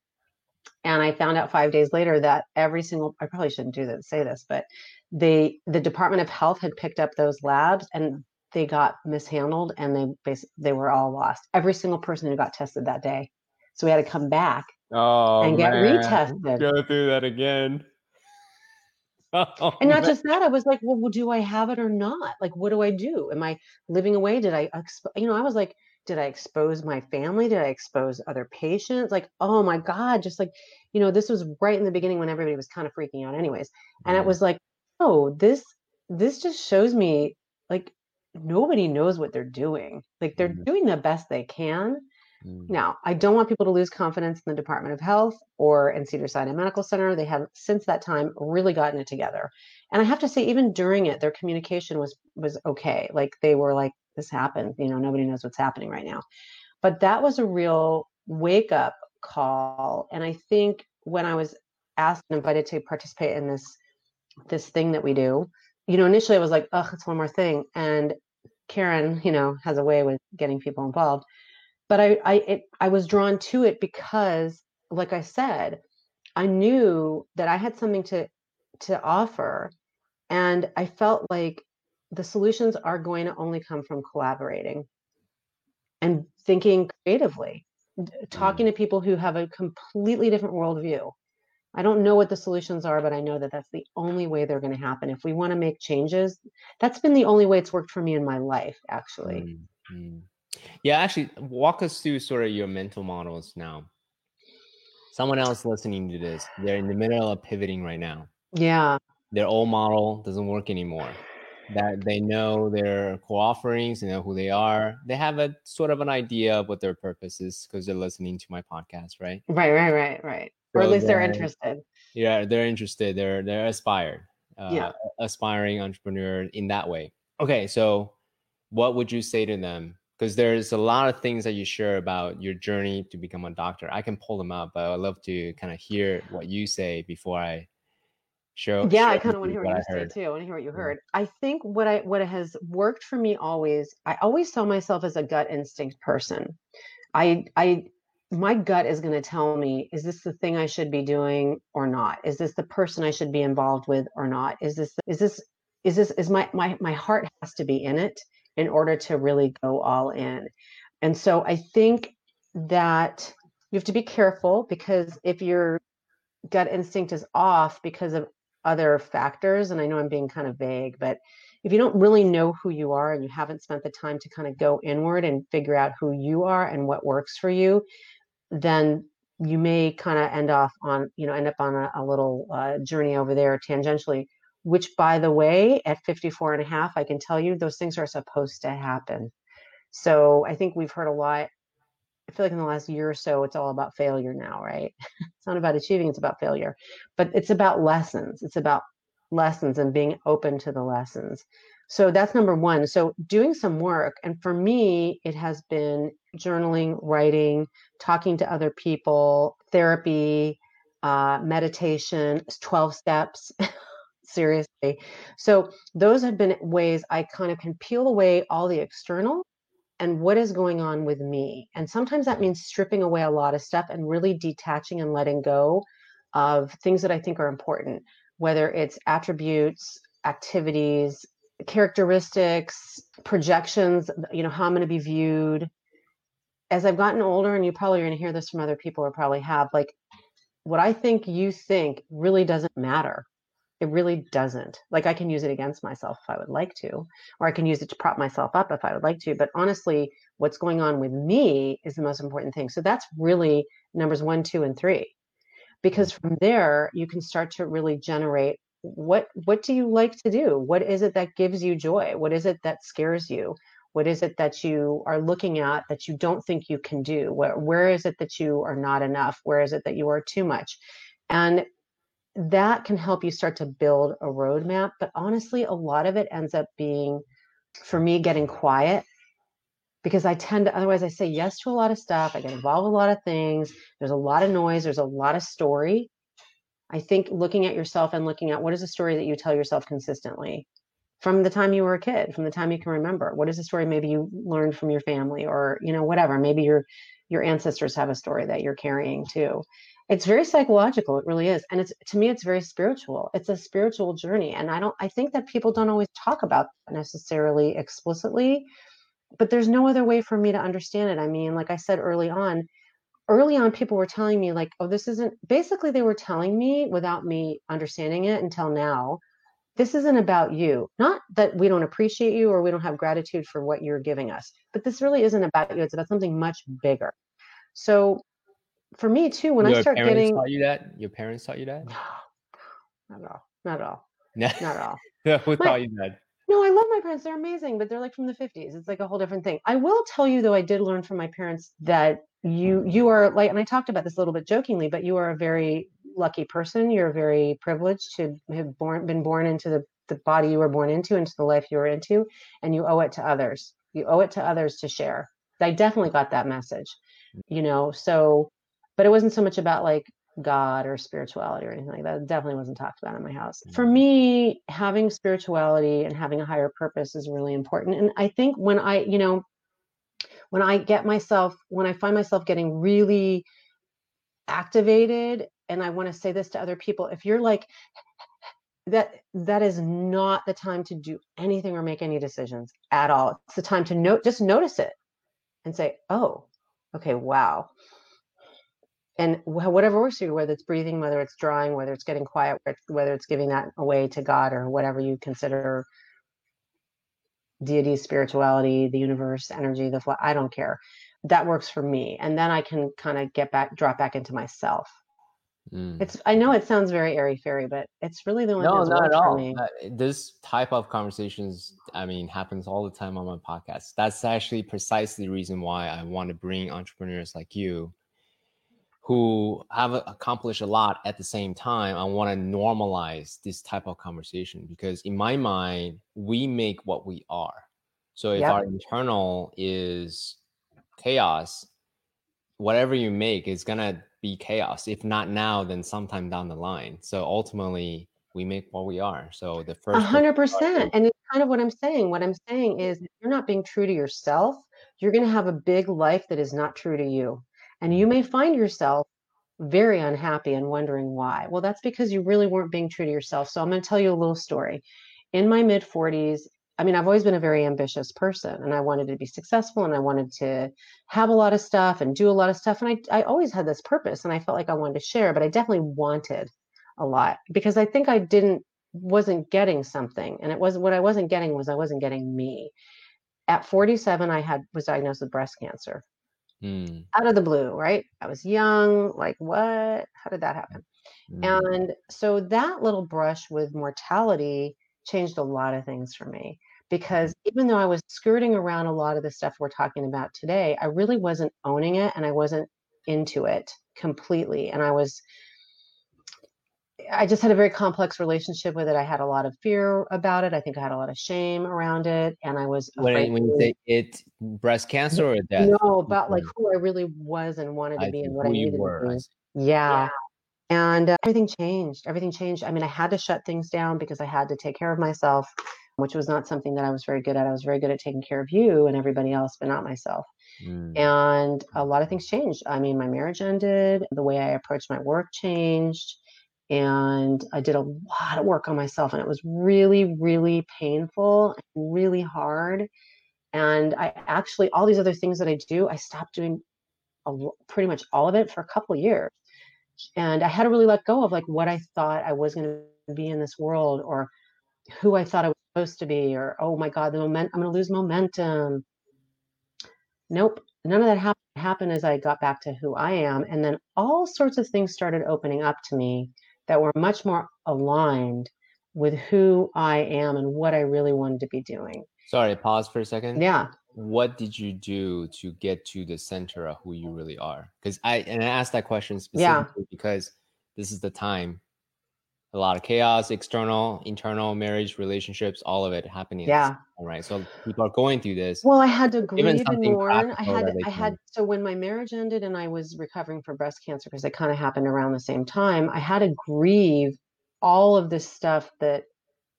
And I found out five days later that every single I probably shouldn't do this, say this, but they the Department of Health had picked up those labs and they got mishandled and they basically they were all lost. Every single person who got tested that day. So we had to come back oh, and get man. retested. Go through that again. Oh, and not man. just that, I was like, well, well, do I have it or not? Like, what do I do? Am I living away? Did I, expo-? you know, I was like, did I expose my family? Did I expose other patients? Like, oh my God, just like, you know, this was right in the beginning when everybody was kind of freaking out, anyways. And it was like, oh, this, this just shows me like nobody knows what they're doing. Like, they're mm-hmm. doing the best they can Mm. Now, I don't want people to lose confidence in the Department of Health or in Cedar Sinai Medical Center. They have since that time really gotten it together. And I have to say, even during it, their communication was was okay. Like they were like, this happened, you know, nobody knows what's happening right now. But that was a real wake up call. And I think when I was asked and invited to participate in this this thing that we do, you know, initially I was like, oh, it's one more thing. And Karen, you know, has a way with getting people involved but I I it, I was drawn to it because, like I said, I knew that I had something to to offer, and I felt like the solutions are going to only come from collaborating and thinking creatively, talking mm. to people who have a completely different worldview. I don't know what the solutions are, but I know that that's the only way they're going to happen. If we want to make changes, that's been the only way it's worked for me in my life, actually. Mm-hmm. Yeah, actually, walk us through sort of your mental models now. Someone else listening to this, they're in the middle of pivoting right now. Yeah. Their old model doesn't work anymore. That they know their co-offerings, they know who they are. They have a sort of an idea of what their purpose is because they're listening to my podcast, right? Right, right, right, right. So or at least they're, they're interested. Yeah, they're interested. They're they're aspired. Uh, yeah. aspiring entrepreneur in that way. Okay, so what would you say to them because there's a lot of things that you share about your journey to become a doctor. I can pull them up, but I'd love to kind of hear what you say before I show. Yeah, I kind of want to hear what, what you say too. I want to hear what you heard. Yeah. I think what I what has worked for me always, I always saw myself as a gut instinct person. I I my gut is going to tell me is this the thing I should be doing or not? Is this the person I should be involved with or not? Is this is this is this is my my my heart has to be in it in order to really go all in. And so I think that you have to be careful because if your gut instinct is off because of other factors, and I know I'm being kind of vague, but if you don't really know who you are and you haven't spent the time to kind of go inward and figure out who you are and what works for you, then you may kind of end off on, you know, end up on a, a little uh, journey over there tangentially which by the way, at 54 and a half, I can tell you those things are supposed to happen. So I think we've heard a lot. I feel like in the last year or so, it's all about failure now, right? it's not about achieving, it's about failure. But it's about lessons. It's about lessons and being open to the lessons. So that's number one. So doing some work. And for me, it has been journaling, writing, talking to other people, therapy, uh, meditation, 12 steps. seriously. So those have been ways I kind of can peel away all the external and what is going on with me. And sometimes that means stripping away a lot of stuff and really detaching and letting go of things that I think are important. whether it's attributes, activities, characteristics, projections, you know, how I'm going to be viewed. As I've gotten older, and you probably are going to hear this from other people or probably have, like what I think you think really doesn't matter. It really doesn't. Like I can use it against myself if I would like to, or I can use it to prop myself up if I would like to. But honestly, what's going on with me is the most important thing. So that's really numbers one, two, and three. Because from there you can start to really generate what what do you like to do? What is it that gives you joy? What is it that scares you? What is it that you are looking at that you don't think you can do? Where, where is it that you are not enough? Where is it that you are too much? And that can help you start to build a roadmap. But honestly, a lot of it ends up being, for me, getting quiet because I tend to, otherwise, I say yes to a lot of stuff. I get involved with a lot of things. There's a lot of noise, there's a lot of story. I think looking at yourself and looking at what is a story that you tell yourself consistently from the time you were a kid, from the time you can remember? What is a story maybe you learned from your family or, you know, whatever. Maybe your your ancestors have a story that you're carrying too. It's very psychological, it really is. And it's to me it's very spiritual. It's a spiritual journey and I don't I think that people don't always talk about necessarily explicitly, but there's no other way for me to understand it. I mean, like I said early on, early on people were telling me like, "Oh, this isn't basically they were telling me without me understanding it until now this isn't about you. Not that we don't appreciate you or we don't have gratitude for what you're giving us, but this really isn't about you. It's about something much bigger. So for me too, when Your I start parents getting taught you that? Your parents taught you that? not at all, not at all, No. not at all. Who taught you that? No, I love my parents. They're amazing, but they're like from the 50s. It's like a whole different thing. I will tell you though, I did learn from my parents that you you are like, and I talked about this a little bit jokingly, but you are a very lucky person. You're very privileged to have born been born into the, the body you were born into, into the life you were into, and you owe it to others. You owe it to others to share. I definitely got that message, you know. So, but it wasn't so much about like God or spirituality or anything like that. It definitely wasn't talked about in my house. For Mhm. me, having spirituality and having a higher purpose is really important. And I think when I, you know, when I get myself, when I find myself getting really activated, and I want to say this to other people, if you're like, that that is not the time to do anything or make any decisions at all. It's the time to note, just notice it and say, oh, okay, wow and whatever works for you, whether it's breathing, whether it's drawing, whether it's getting quiet, whether it's- giving that away to God or whatever you consider deity, spirituality, the universe, energy, the fly, I don't care. That works for me, and then I can kind of get back, drop back into myself. Mm. It's I know it sounds very airy fairy, but it's really the only thing No, that's not at all. Uh, This type of conversations, I mean, happens all the time on my podcast. That's actually precisely the reason why I want to bring entrepreneurs like you who have accomplished a lot at the same time. I want to normalize this type of conversation because, in my mind, we make what we are. So if Yep. our internal is chaos, whatever you make is gonna be chaos. If not now, then sometime down the line. So ultimately, we make what we are. So the first hundred percent. And it's kind of what I'm saying. What I'm saying is if you're not being true to yourself, you're going to have a big life that is not true to you. And you may find yourself very unhappy and wondering why. Well, that's because you really weren't being true to yourself. So I'm going to tell you a little story. In my mid 40s, I mean, I've always been a very ambitious person and I wanted to be successful and I wanted to have a lot of stuff and do a lot of stuff. And I, I always had this purpose and I felt like I wanted to share, but I definitely wanted a lot because I think I didn't wasn't getting something and it was what I wasn't getting was I wasn't getting me. At 47 I had was diagnosed with breast cancer Mm, out of the blue, right? I was young, like what? How did that happen? mm, And so that little brush with mortality changed a lot of things for me because even though I was skirting around a lot of the stuff we're talking about today, I really wasn't owning it and I wasn't into it completely. And I was, I just had a very complex relationship with it. I had a lot of fear about it. I think I had a lot of shame around it. And I was when, afraid. when you say it, breast cancer or death? no, about like Mm. who I really was and wanted to I be and what I needed were. to I be. see. Yeah. And uh, everything changed. Everything changed. I mean, I had to shut things down because I had to take care of myself, which was not something that I was very good at. I was very good at taking care of you and everybody else, but not myself. Mm, And a lot of things changed. I mean, my marriage ended, the way I approached my work changed. And I did a lot of work on myself, and it was really, really painful really hard. And I actually, all these other things that I do, I stopped doing a, pretty much all of it for a couple years. And I had to really let go of like what I thought I was going to be in this world or who I thought I was supposed to be, or oh my God, the moment I'm going to lose momentum. Nope, none of that happened. happened as I got back to who I am. And then all sorts of things started opening up to me that were much more aligned with who I am and what I really wanted to be doing. Sorry, pause for a second. Yeah. What did you do to get to the center of who you really are? Because I and I asked that question specifically yeah. because this is the time a lot of chaos, external, internal, marriage, relationships, all of it happening. Yeah. All right. So people are going through this. Well, I had to grieve and mourn. I had, I had, so when my marriage ended and I was recovering from breast cancer, because it kind of happened around the same time, I had to grieve all of this stuff that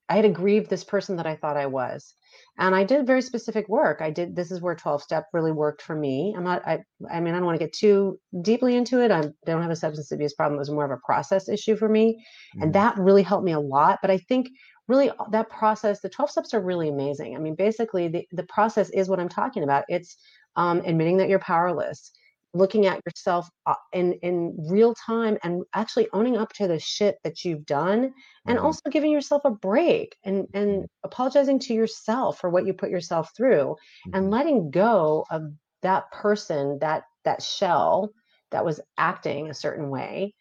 I had to grieve this person that I thought I was and i did very specific work. I did this is where 12 step really worked for me. I'm not i i mean i don't want to get too deeply into it. I don't have a substance abuse problem. It was more of a process issue for me mm-hmm. and that really helped me a lot but i think really that process the 12 steps are really amazing. I mean basically the, the process is what i'm talking about. It's um, admitting that you're powerless looking at yourself uh, in in real time and actually owning up to the shit that you've done and mm-hmm. also giving yourself a break and and mm-hmm. apologizing to yourself for what you put yourself through mm-hmm. and letting go of that person that that shell that was acting a certain way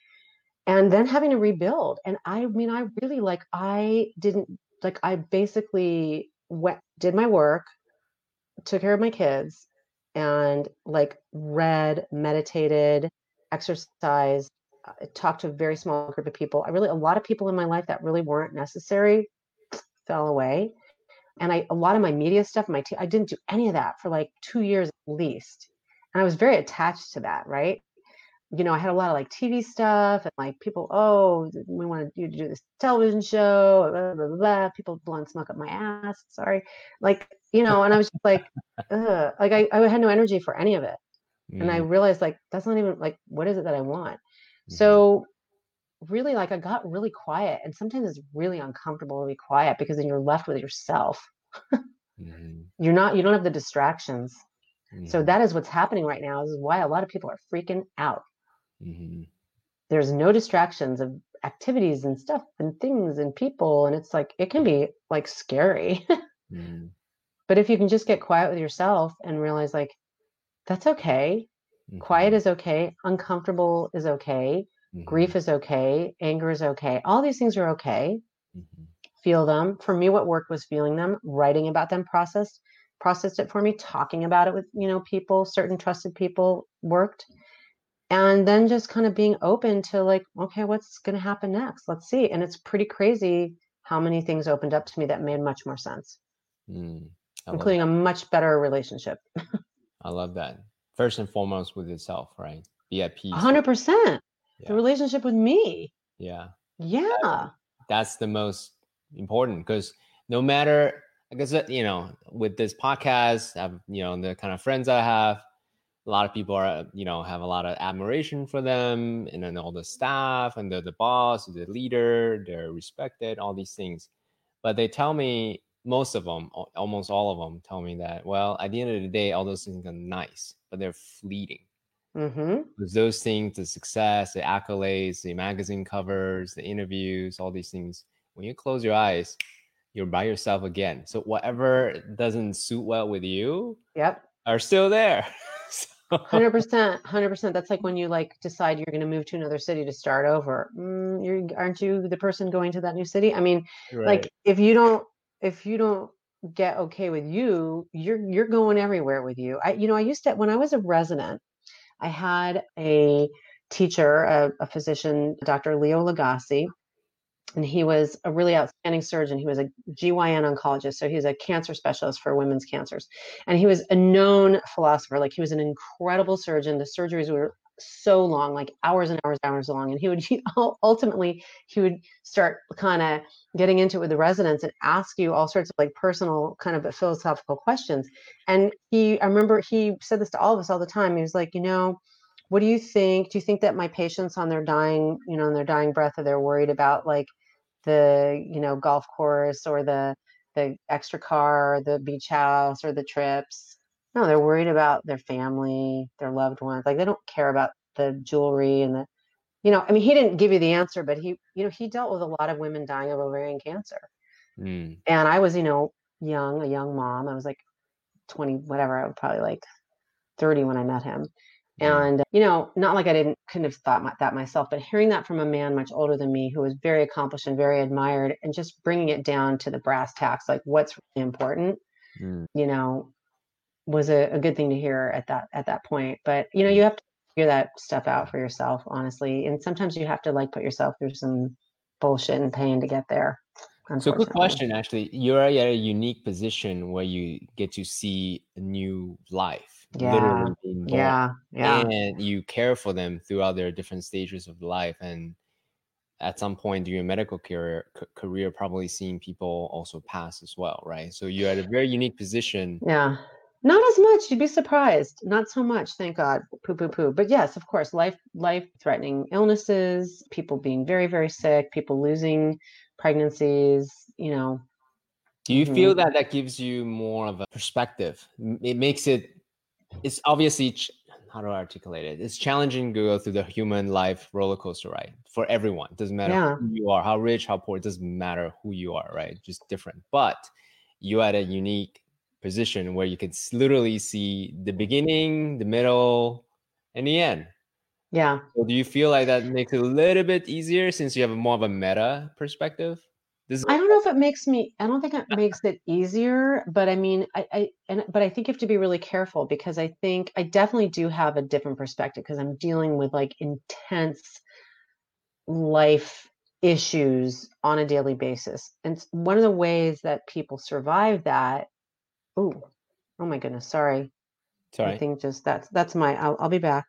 and then having to rebuild and i mean i really like i didn't like i basically went did my work took care of my kids and like read, meditated, exercised, uh, talked to a very small group of people. I really, a lot of people in my life that really weren't necessary fell away. And I, a lot of my media stuff, my, I didn't do any of that for like two years at least. And I was very attached to that, right? You know, I had a lot of like TV stuff and like people, oh, we wanted you to do this television show, blah, blah, blah, blah. people blowing smoke up my ass. Sorry. Like, you know, and I was just like, Ugh. like I, I had no energy for any of it. Mm. And I mm. realized like, that's not even like, what is it that I want? Mm-hmm. So really like I got really quiet and sometimes it's really uncomfortable to be quiet because then you're left with yourself. mm. You're not, you don't have the distractions. So mm-hmm. that is what's happening right now. This is why a lot of people are freaking out. Mm-hmm. There's no distractions of activities and stuff and things and people. And it's like, it can be like scary. mm. But if you can just get quiet with yourself and realize, like, that's okay. Mm-hmm. Quiet is okay. Uncomfortable is okay. Mm-hmm. Grief is okay. Anger is okay. All these things are okay. Mm-hmm. Feel them. For me, what worked was feeling them, writing about them, processed, processed it for me, talking about it with, you know, people, certain trusted people worked and then just kind of being open to like okay what's going to happen next? Let's see. And it's pretty crazy how many things opened up to me that made much more sense. Mm, including a much better relationship. I love that. First and foremost with yourself right? Be at peace 100% yeah. the relationship with me. Yeah. Yeah. that's the most important because no matter i guess you know with this podcast I've, you know the kind of friends i have a lot of people are you know have a lot of admiration for them and then all the staff and the, the boss the leader they're respected all these things. But they tell me most of them almost all of them tell me that well at the end of the day all those things are nice but they're fleeting. Mm-hmm. because those things the success the accolades the magazine covers the interviews all these things. When you close your eyes you're by yourself again. So whatever doesn't suit well with you yep. are still there Hundred percent, hundred percent. That's like when you like decide you're going to move to another city to start over. Mm, you aren't you the person going to that new city? I mean, right. like if you don't, if you don't get okay with you, you're you're going everywhere with you. I, you know, I used to when I was a resident, I had a teacher, a, a physician, Dr. Leo Lagasse, and he was a really outstanding surgeon. He was a GYN oncologist, so he's a cancer specialist for women's cancers. And he was a known philosopher. Like he was an incredible surgeon. The surgeries were so long, like hours and hours, and hours long. And he would he, ultimately he would start kind of getting into it with the residents and ask you all sorts of like personal kind of uh, philosophical questions. And he, I remember he said this to all of us all the time. He was like, you know, what do you think? Do you think that my patients on their dying you know on their dying breath are they're worried about like the you know golf course or the the extra car or the beach house or the trips? No they're worried about their family their loved ones like they don't care about the jewelry and the you know i mean he didn't give you the answer but he you know he dealt with a lot of women dying of ovarian cancer. Mm. and i was you know young a young mom. I was like 20 whatever i was probably like 30 when i met him and you know not like i didn't couldn't have thought my, that myself but hearing that from a man much older than me who was very accomplished and very admired and just bringing it down to the brass tacks like what's really important mm. you know was a, a, good thing to hear at that at that point. But you know you have to figure that stuff out for yourself honestly. And sometimes you have to like put yourself through some bullshit and pain to get there so good question actually. You're at a unique position where you get to see a new life yeah. literally being born. Yeah, yeah. And you care for them throughout their different stages of life. And at some point during your medical career, c- career, probably seeing people also pass as well, right? So you're at a very unique position. Yeah. Not as much. You'd be surprised. Not so much, thank God. Poo poo poo. But yes, of course, life life threatening illnesses, people being very, very sick, people losing pregnancies, you know. Do you mm-hmm. feel that that gives you more of a perspective? It makes it it's obviously how do I articulate it? It's challenging to go through the human life roller coaster ride for everyone. It doesn't matter yeah. who you are, how rich, how poor. It doesn't matter who you are, right? Just different. But you at a unique position where you can literally see the beginning, the middle, and the end. Yeah. So do you feel like that makes it a little bit easier since you have more of a meta perspective? This I don't know if it makes me. I don't think it makes it easier, but I mean, I, I and but I think you have to be really careful because I think I definitely do have a different perspective because I'm dealing with like intense life issues on a daily basis, and one of the ways that people survive that. Oh, oh my goodness! Sorry. Sorry. I think just that's that's my. I'll, I'll be back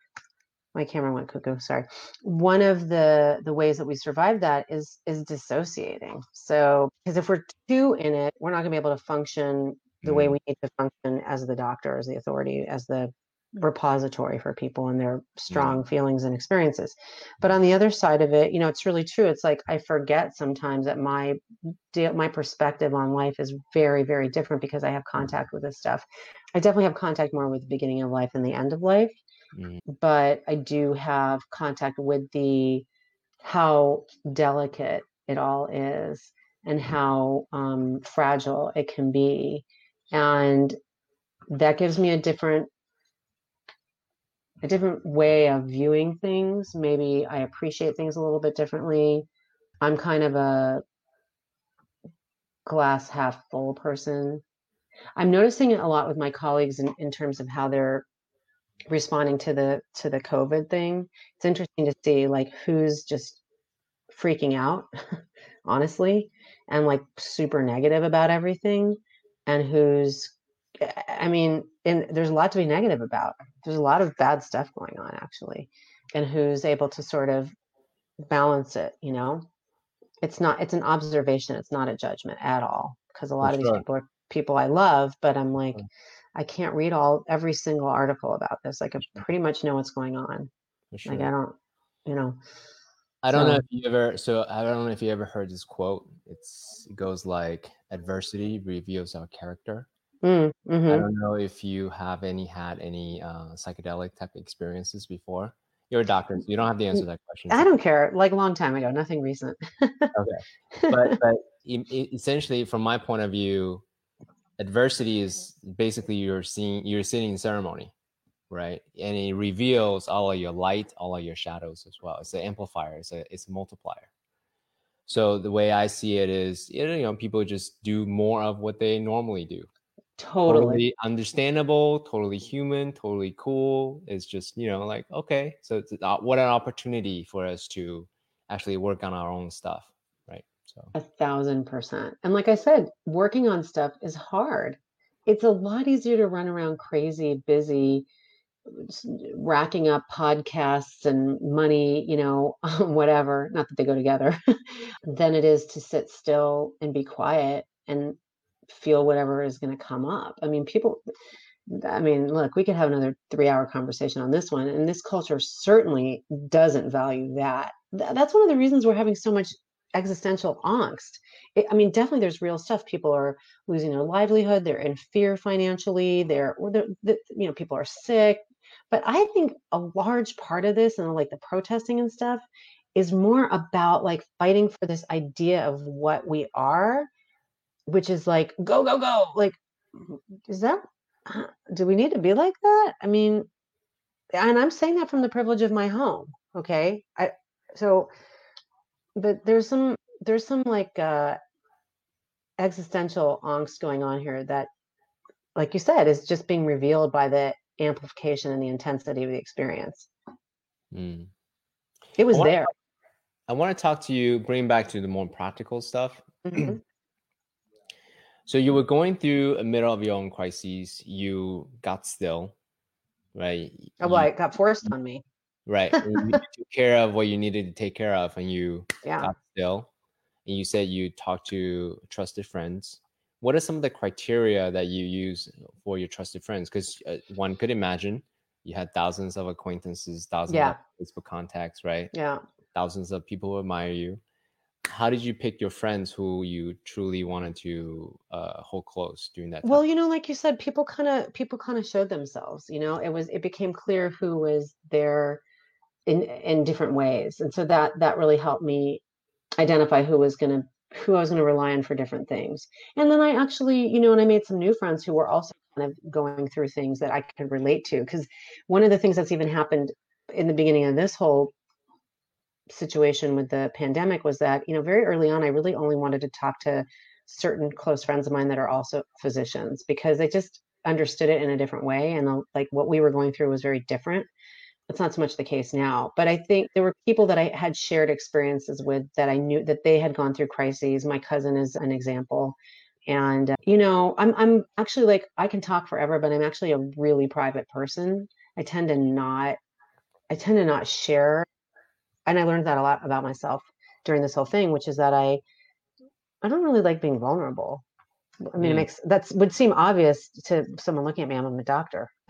my camera went cuckoo sorry. One of the the ways that we survive that is is dissociating. So because if we're too in it we're not going to be able to function the mm. way we need to function as the doctor as the authority as the repository for people and their strong mm. feelings and experiences. But on the other side of it you know it's really true. It's like i forget sometimes that my my perspective on life is very very different because i have contact with this stuff. I definitely have contact more with the beginning of life and the end of life mm. but I do have contact with the how delicate it all is and mm-hmm. how um, fragile it can be, and that gives me a different a different way of viewing things. Maybe I appreciate things a little bit differently. I'm kind of a glass half full person. I'm noticing it a lot with my colleagues in, in terms of how they're responding to the to the covid thing. It's interesting to see like who's just freaking out honestly and like super negative about everything and who's eh, i mean and there's a lot to be negative about. There's a lot of bad stuff going on actually and who's able to sort of balance it you know? It's not it's an observation it's not a judgment at all because a lot For of these people are people i love but i'm like mm. I can't read all every single article about this. Like I pretty much know what's going on. Sure. Like I don't, you know. I don't so, know if you ever. So I don't know if you ever heard this quote. It's it goes like adversity reveals our character. Mm, mm-hmm. I don't know if you have any had any uh, psychedelic type experiences before. You're a doctor, so you don't have the answer to that question. I don't care. Like a long time ago, nothing recent. okay, but but essentially, from my point of view, adversity is basically you're seeing you're sitting in ceremony right? And it reveals all of your light all of your shadows as well. It's an amplifier it's a it's a multiplier. So the way i see it is you know people just do more of what they normally do. Totally, totally understandable totally human totally cool. It's just you know like okay so it's, uh, what an opportunity for us to actually work on our own stuff so a thousand percent. And like I said, working on stuff is hard. It's a lot easier to run around crazy, busy, racking up podcasts and money, you know, whatever, not that they go together, than it is to sit still and be quiet and feel whatever is going to come up. I mean, people, I mean, look, we could have another three hour conversation on this one. And this culture certainly doesn't value that. That's one of the reasons we're having so much existential angst. It, I mean, definitely there's real stuff. People are losing their livelihood. They're in fear financially. They're, or they're, the, you know, people are sick. But I think a large part of this and like the protesting and stuff is more about like fighting for this idea of what we are, which is like, go, go, go. Like, mm-hmm, is that uh, do we need to be like that? I mean, and I'm saying that from the privilege of my home. Okay. I, so, but there's some, there's some like, uh, existential angst going on here that, like you said, is just being revealed by the amplification and the intensity of the experience. Mm. It was I wanna, there. I want to talk to you, bring back to the more practical stuff. Mm-hmm. So you were going through a middle of your own crises. You got still, right? Oh, well, you, it got forced on me. Right. you took care of what you needed to take care of, and you yeah. got still. And you said you talked to trusted friends. What are some of the criteria that you use for your trusted friends? Because uh, one could imagine you had thousands of acquaintances, thousands yeah. of Facebook contacts, right? Yeah. Thousands of people who admire you how did you pick your friends who you truly wanted to uh, hold close during that time? well you know like you said people kind of people kind of showed themselves you know it was it became clear who was there in in different ways and so that that really helped me identify who was going to who I was going to rely on for different things. And then I actually, you know, and I made some new friends who were also kind of going through things that I could relate to. Because one of the things that's even happened in the beginning of this whole situation with the pandemic was that you know very early on i really only wanted to talk to certain close friends of mine that are also physicians because they just understood it in a different way and uh, like what we were going through was very different it's not so much the case now but i think there were people that i had shared experiences with that i knew that they had gone through crises my cousin is an example and uh, you know i'm i'm actually like i can talk forever but i'm actually a really private person i tend to not i tend to not share and I learned that a lot about myself during this whole thing, which is that I I don't really like being vulnerable. I mean, mm. it makes that would seem obvious to someone looking at me. I'm a doctor.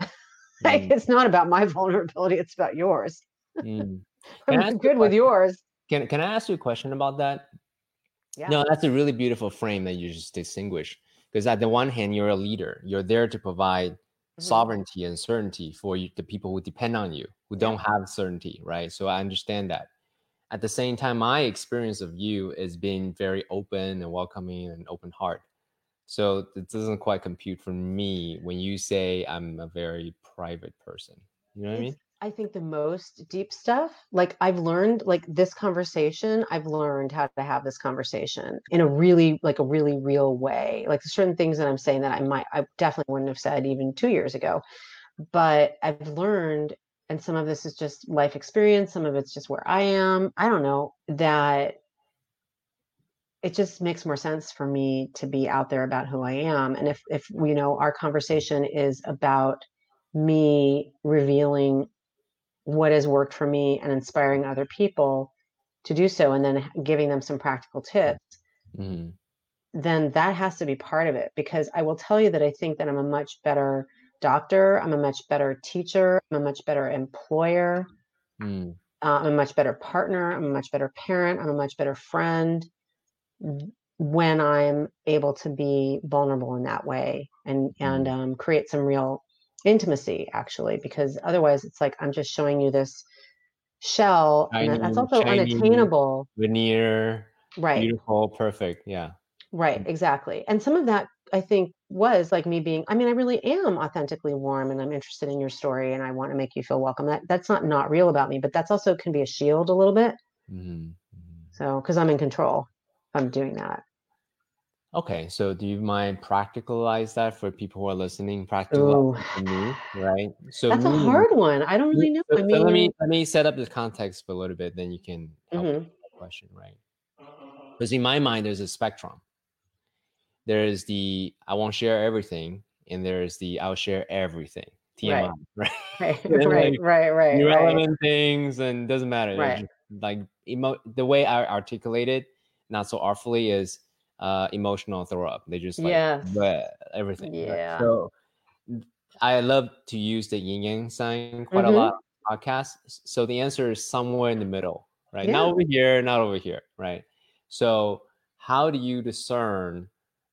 like, mm. it's not about my vulnerability; it's about yours. Mm. I'm good with yours. Can Can I ask you a question about that? Yeah. No, that's a really beautiful frame that you just distinguish. Because at the one hand, you're a leader. You're there to provide mm-hmm. sovereignty and certainty for you, the people who depend on you, who don't have certainty, right? So I understand that. At the same time, my experience of you is being very open and welcoming and open heart. So it doesn't quite compute for me when you say I'm a very private person. You know what I mean? I think the most deep stuff, like I've learned, like this conversation, I've learned how to have this conversation in a really, like a really real way. Like certain things that I'm saying that I might, I definitely wouldn't have said even two years ago. But I've learned, and some of this is just life experience, some of it's just where I am. I don't know that it just makes more sense for me to be out there about who I am. And if, if, you know, our conversation is about me revealing what has worked for me and inspiring other people to do so and then giving them some practical tips mm. then that has to be part of it because i will tell you that i think that i'm a much better doctor i'm a much better teacher i'm a much better employer mm. uh, i'm a much better partner i'm a much better parent i'm a much better friend when i'm able to be vulnerable in that way and and mm. um, create some real intimacy actually because otherwise it's like i'm just showing you this shell and that's also unattainable veneer right beautiful perfect yeah right exactly and some of that i think was like me being i mean i really am authentically warm and i'm interested in your story and i want to make you feel welcome that that's not not real about me but that's also can be a shield a little bit mm-hmm. mm-hmm. so because i'm in control i'm doing that Okay, so do you mind practicalize that for people who are listening? Practical for me, right? So That's a hard one. I don't really know. so, I so let me let me set up the context for a little bit, then you can help Mhm. the question, right? Because in my mind, there's a spectrum. There's the I won't share everything, and there's the I'll share everything. TMI, right? right, right, right, right, Irrelevant things, and doesn't matter. Right. Like emo- the way I articulate it, not so artfully, is uh, emotional throw up. They just like yeah, everything. Yeah. Right? So I love to use the yin yang sign quite mm-hmm. a lot podcast. So the answer is somewhere in the middle, right? Yeah. Not over here, not over here, right? So how do you discern?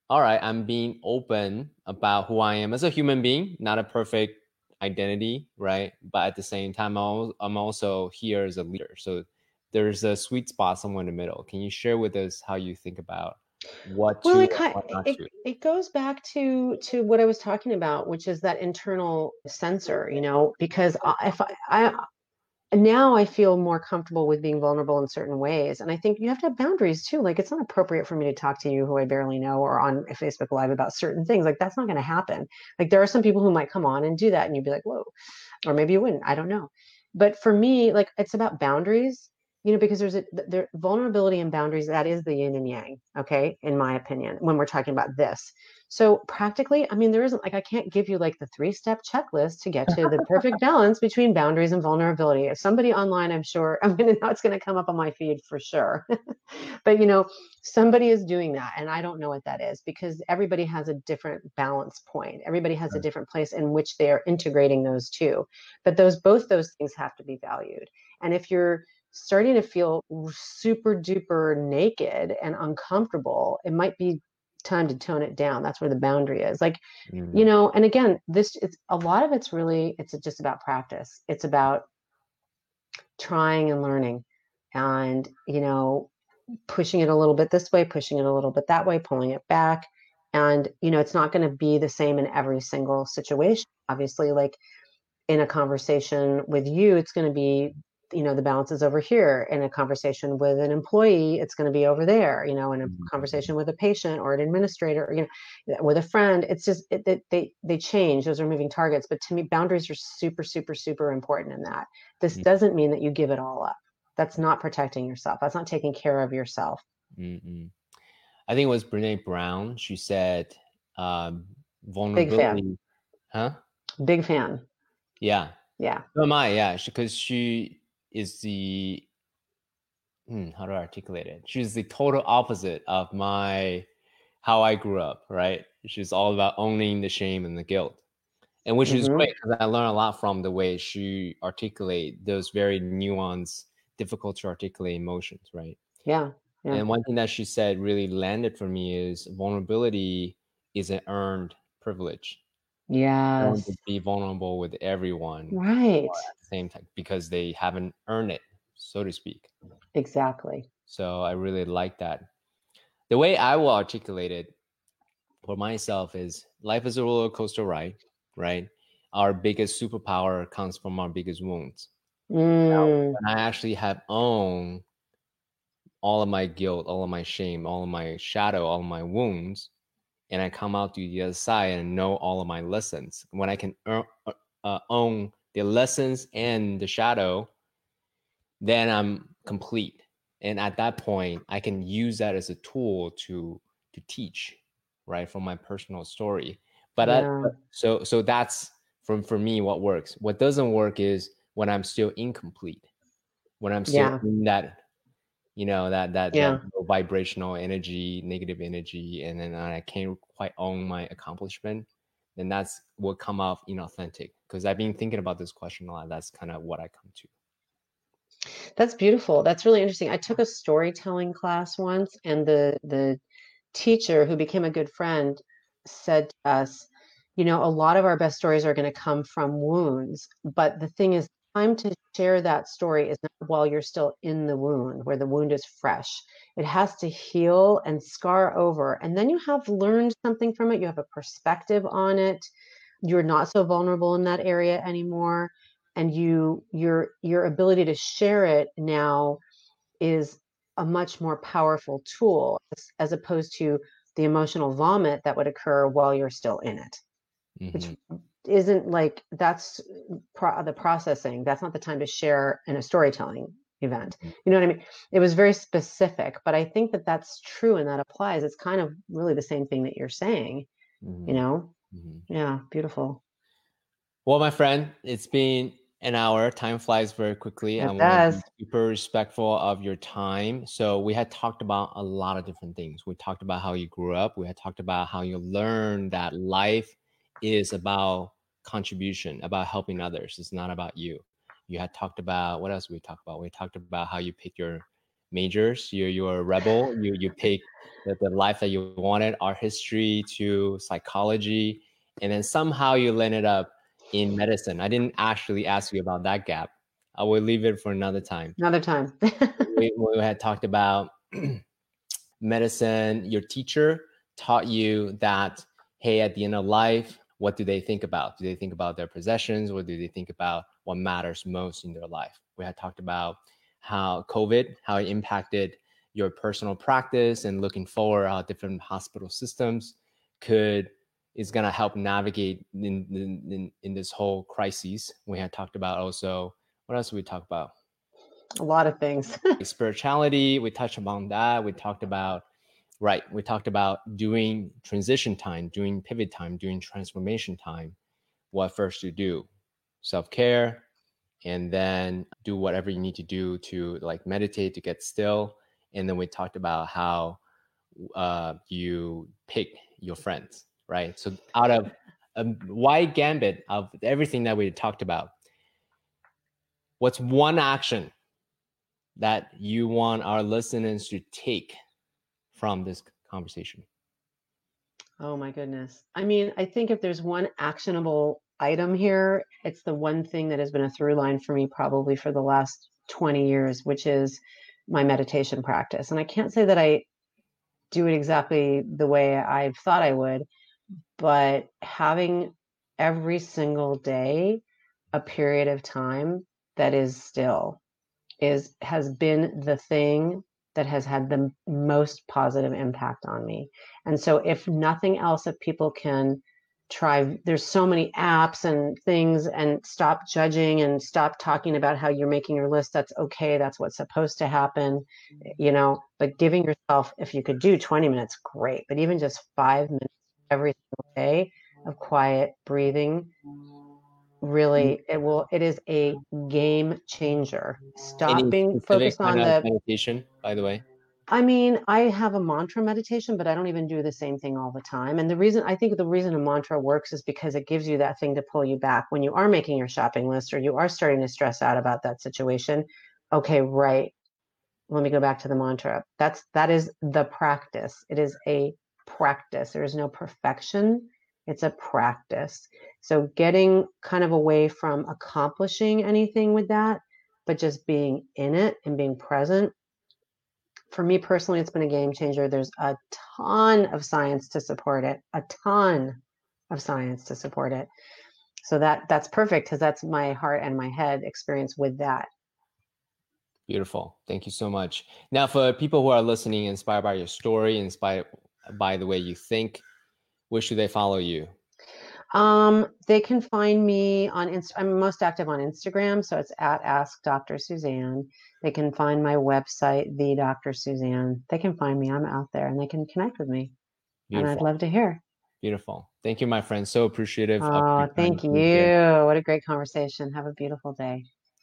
All right, I'm being open about who I am as a human being, not a perfect identity, right? But at the same time, I'm also here as a leader. So there's a sweet spot somewhere in the middle. Can you share with us how you think about what well, it, kind, it, it goes back to to what I was talking about, which is that internal sensor, you know, because if I, I now I feel more comfortable with being vulnerable in certain ways. And I think you have to have boundaries too. Like it's not appropriate for me to talk to you who I barely know or on Facebook Live about certain things. Like that's not going to happen. Like there are some people who might come on and do that and you'd be like, whoa, or maybe you wouldn't. I don't know. But for me, like it's about boundaries you know because there's a there vulnerability and boundaries that is the yin and yang okay in my opinion when we're talking about this. So practically i mean there isn't like i can't give you like the three step checklist to get to the perfect balance between boundaries and vulnerability. If somebody online i'm sure i'm gonna know it's going to come up on my feed for sure. But you know somebody is doing that and i don't know what that is because everybody has a different balance point. Everybody has a different place in which they are integrating those two. But those both those things have to be valued. And if you're starting to feel super duper naked and uncomfortable, it might be time to tone it down. That's where the boundary is. Like, mm. you know, and again, this it's a lot of it's really it's just about practice. It's about trying and learning and, you know, pushing it a little bit this way, pushing it a little bit that way, pulling it back. And, you know, it's not going to be the same in every single situation. Obviously, like in a conversation with you, it's going to be you know the balance is over here in a conversation with an employee it's going to be over there you know in a mm-hmm. conversation with a patient or an administrator or, you know with a friend it's just it, it, they they change those are moving targets but to me boundaries are super super super important in that this mm-hmm. doesn't mean that you give it all up that's not protecting yourself that's not taking care of yourself mm-hmm. i think it was brene brown she said um vulnerability big fan. huh big fan yeah yeah so am i yeah because she is the hmm, how do I articulate it? She's the total opposite of my how I grew up, right? She's all about owning the shame and the guilt. And which mm-hmm. is great because I learn a lot from the way she articulate those very nuanced, difficult to articulate emotions, right? Yeah, yeah. And one thing that she said really landed for me is vulnerability is an earned privilege. Yeah. Be vulnerable with everyone. Right. At the same time, because they haven't earned it, so to speak. Exactly. So I really like that. The way I will articulate it for myself is life is a roller coaster ride, right? Our biggest superpower comes from our biggest wounds. Mm. I actually have owned all of my guilt, all of my shame, all of my shadow, all of my wounds, and I come out to the other side and know all of my lessons. When I can earn, uh, uh, own the lessons and the shadow, then I'm complete. And at that point, I can use that as a tool to to teach, right, from my personal story. But yeah. I, so so that's from for me what works. What doesn't work is when I'm still incomplete, when I'm still yeah. in that you know that that, yeah. that vibrational energy negative energy and then i can't quite own my accomplishment then that's what come off inauthentic because i've been thinking about this question a lot that's kind of what i come to that's beautiful that's really interesting i took a storytelling class once and the the teacher who became a good friend said to us you know a lot of our best stories are going to come from wounds but the thing is time to share that story is not while you're still in the wound, where the wound is fresh. It has to heal and scar over. And then you have learned something from it, you have a perspective on it. You're not so vulnerable in that area anymore. And you your your ability to share it now is a much more powerful tool as, as opposed to the emotional vomit that would occur while you're still in it. Mm-hmm. Isn't like that's pro- the processing that's not the time to share in a storytelling event mm. you know what i mean it was very specific but i think that that's true and that applies it's kind of really the same thing that you're saying mm-hmm. you know mm-hmm. yeah beautiful well my friend it's been an hour time flies very quickly it does. super respectful of your time so we had talked about a lot of different things we talked about how you grew up we had talked about how you learned that life is about contribution, about helping others. It's not about you. You had talked about what else we talked about? We talked about how you pick your majors. You're you're a rebel. You you pick the, the life that you wanted, art history to psychology, and then somehow you landed up in medicine. I didn't actually ask you about that gap. I will leave it for another time. Another time. we, we had talked about medicine. Your teacher taught you that hey, at the end of life, what do they think about? Do they think about their possessions, or do they think about what matters most in their life? We had talked about how COVID, how it impacted your personal practice and looking forward how different hospital systems could is going to help navigate in, in, in this whole crisis. We had talked about also what else did we talk about? A lot of things. Spirituality, we touched upon that. We talked about right. We talked about doing transition time, doing pivot time, doing transformation time. What first you do? Self care, and then do whatever you need to do to like meditate to get still and then we talked about how uh, you pick your friends right so out of a wide gambit of everything that we talked about what's one action that you want our listeners to take from this conversation oh my goodness i mean i think if there's one actionable item here. It's the one thing that has been a through line for me probably for the last 20 years, which is my meditation practice. And I can't say that I do it exactly the way I thought I would, but having every single day a period of time that is still is has been the thing that has had the most positive impact on me. And so if nothing else if people can try there's so many apps and things and stop judging and stop talking about how you're making your list that's okay that's what's supposed to happen mm-hmm. you know but giving yourself if you could do 20 minutes great but even just 5 minutes every single day of quiet breathing Mm-hmm. really it will it is a game changer stop being focused on the meditation by the way I mean, I have a mantra meditation, but I don't even do the same thing all the time. And the reason I think the reason a mantra works is because it gives you that thing to pull you back when you are making your shopping list or you are starting to stress out about that situation. Okay, right. Let me go back to the mantra. That's that is the practice. It is a practice. There is no perfection. It's a practice. So getting kind of away from accomplishing anything with that, but just being in it and being present for me personally, it's been a game changer. There's a ton of science to support it, a ton of science to support it. So that that's perfect because that's my heart and my head experience with that. Beautiful. Thank you so much. Now, for people who are listening, inspired by your story, inspired by the way you think, where should they follow you? Um, they can find me on Inst- I'm most active on Instagram, so it's at Ask Dr. Suzanne. They can find my website, the Dr. Suzanne. They can find me. I'm out there, and they can connect with me. Beautiful. And I'd love to hear. Beautiful. Thank you, my friend. So appreciative. Oh, thank you. What a great conversation. Have a beautiful day.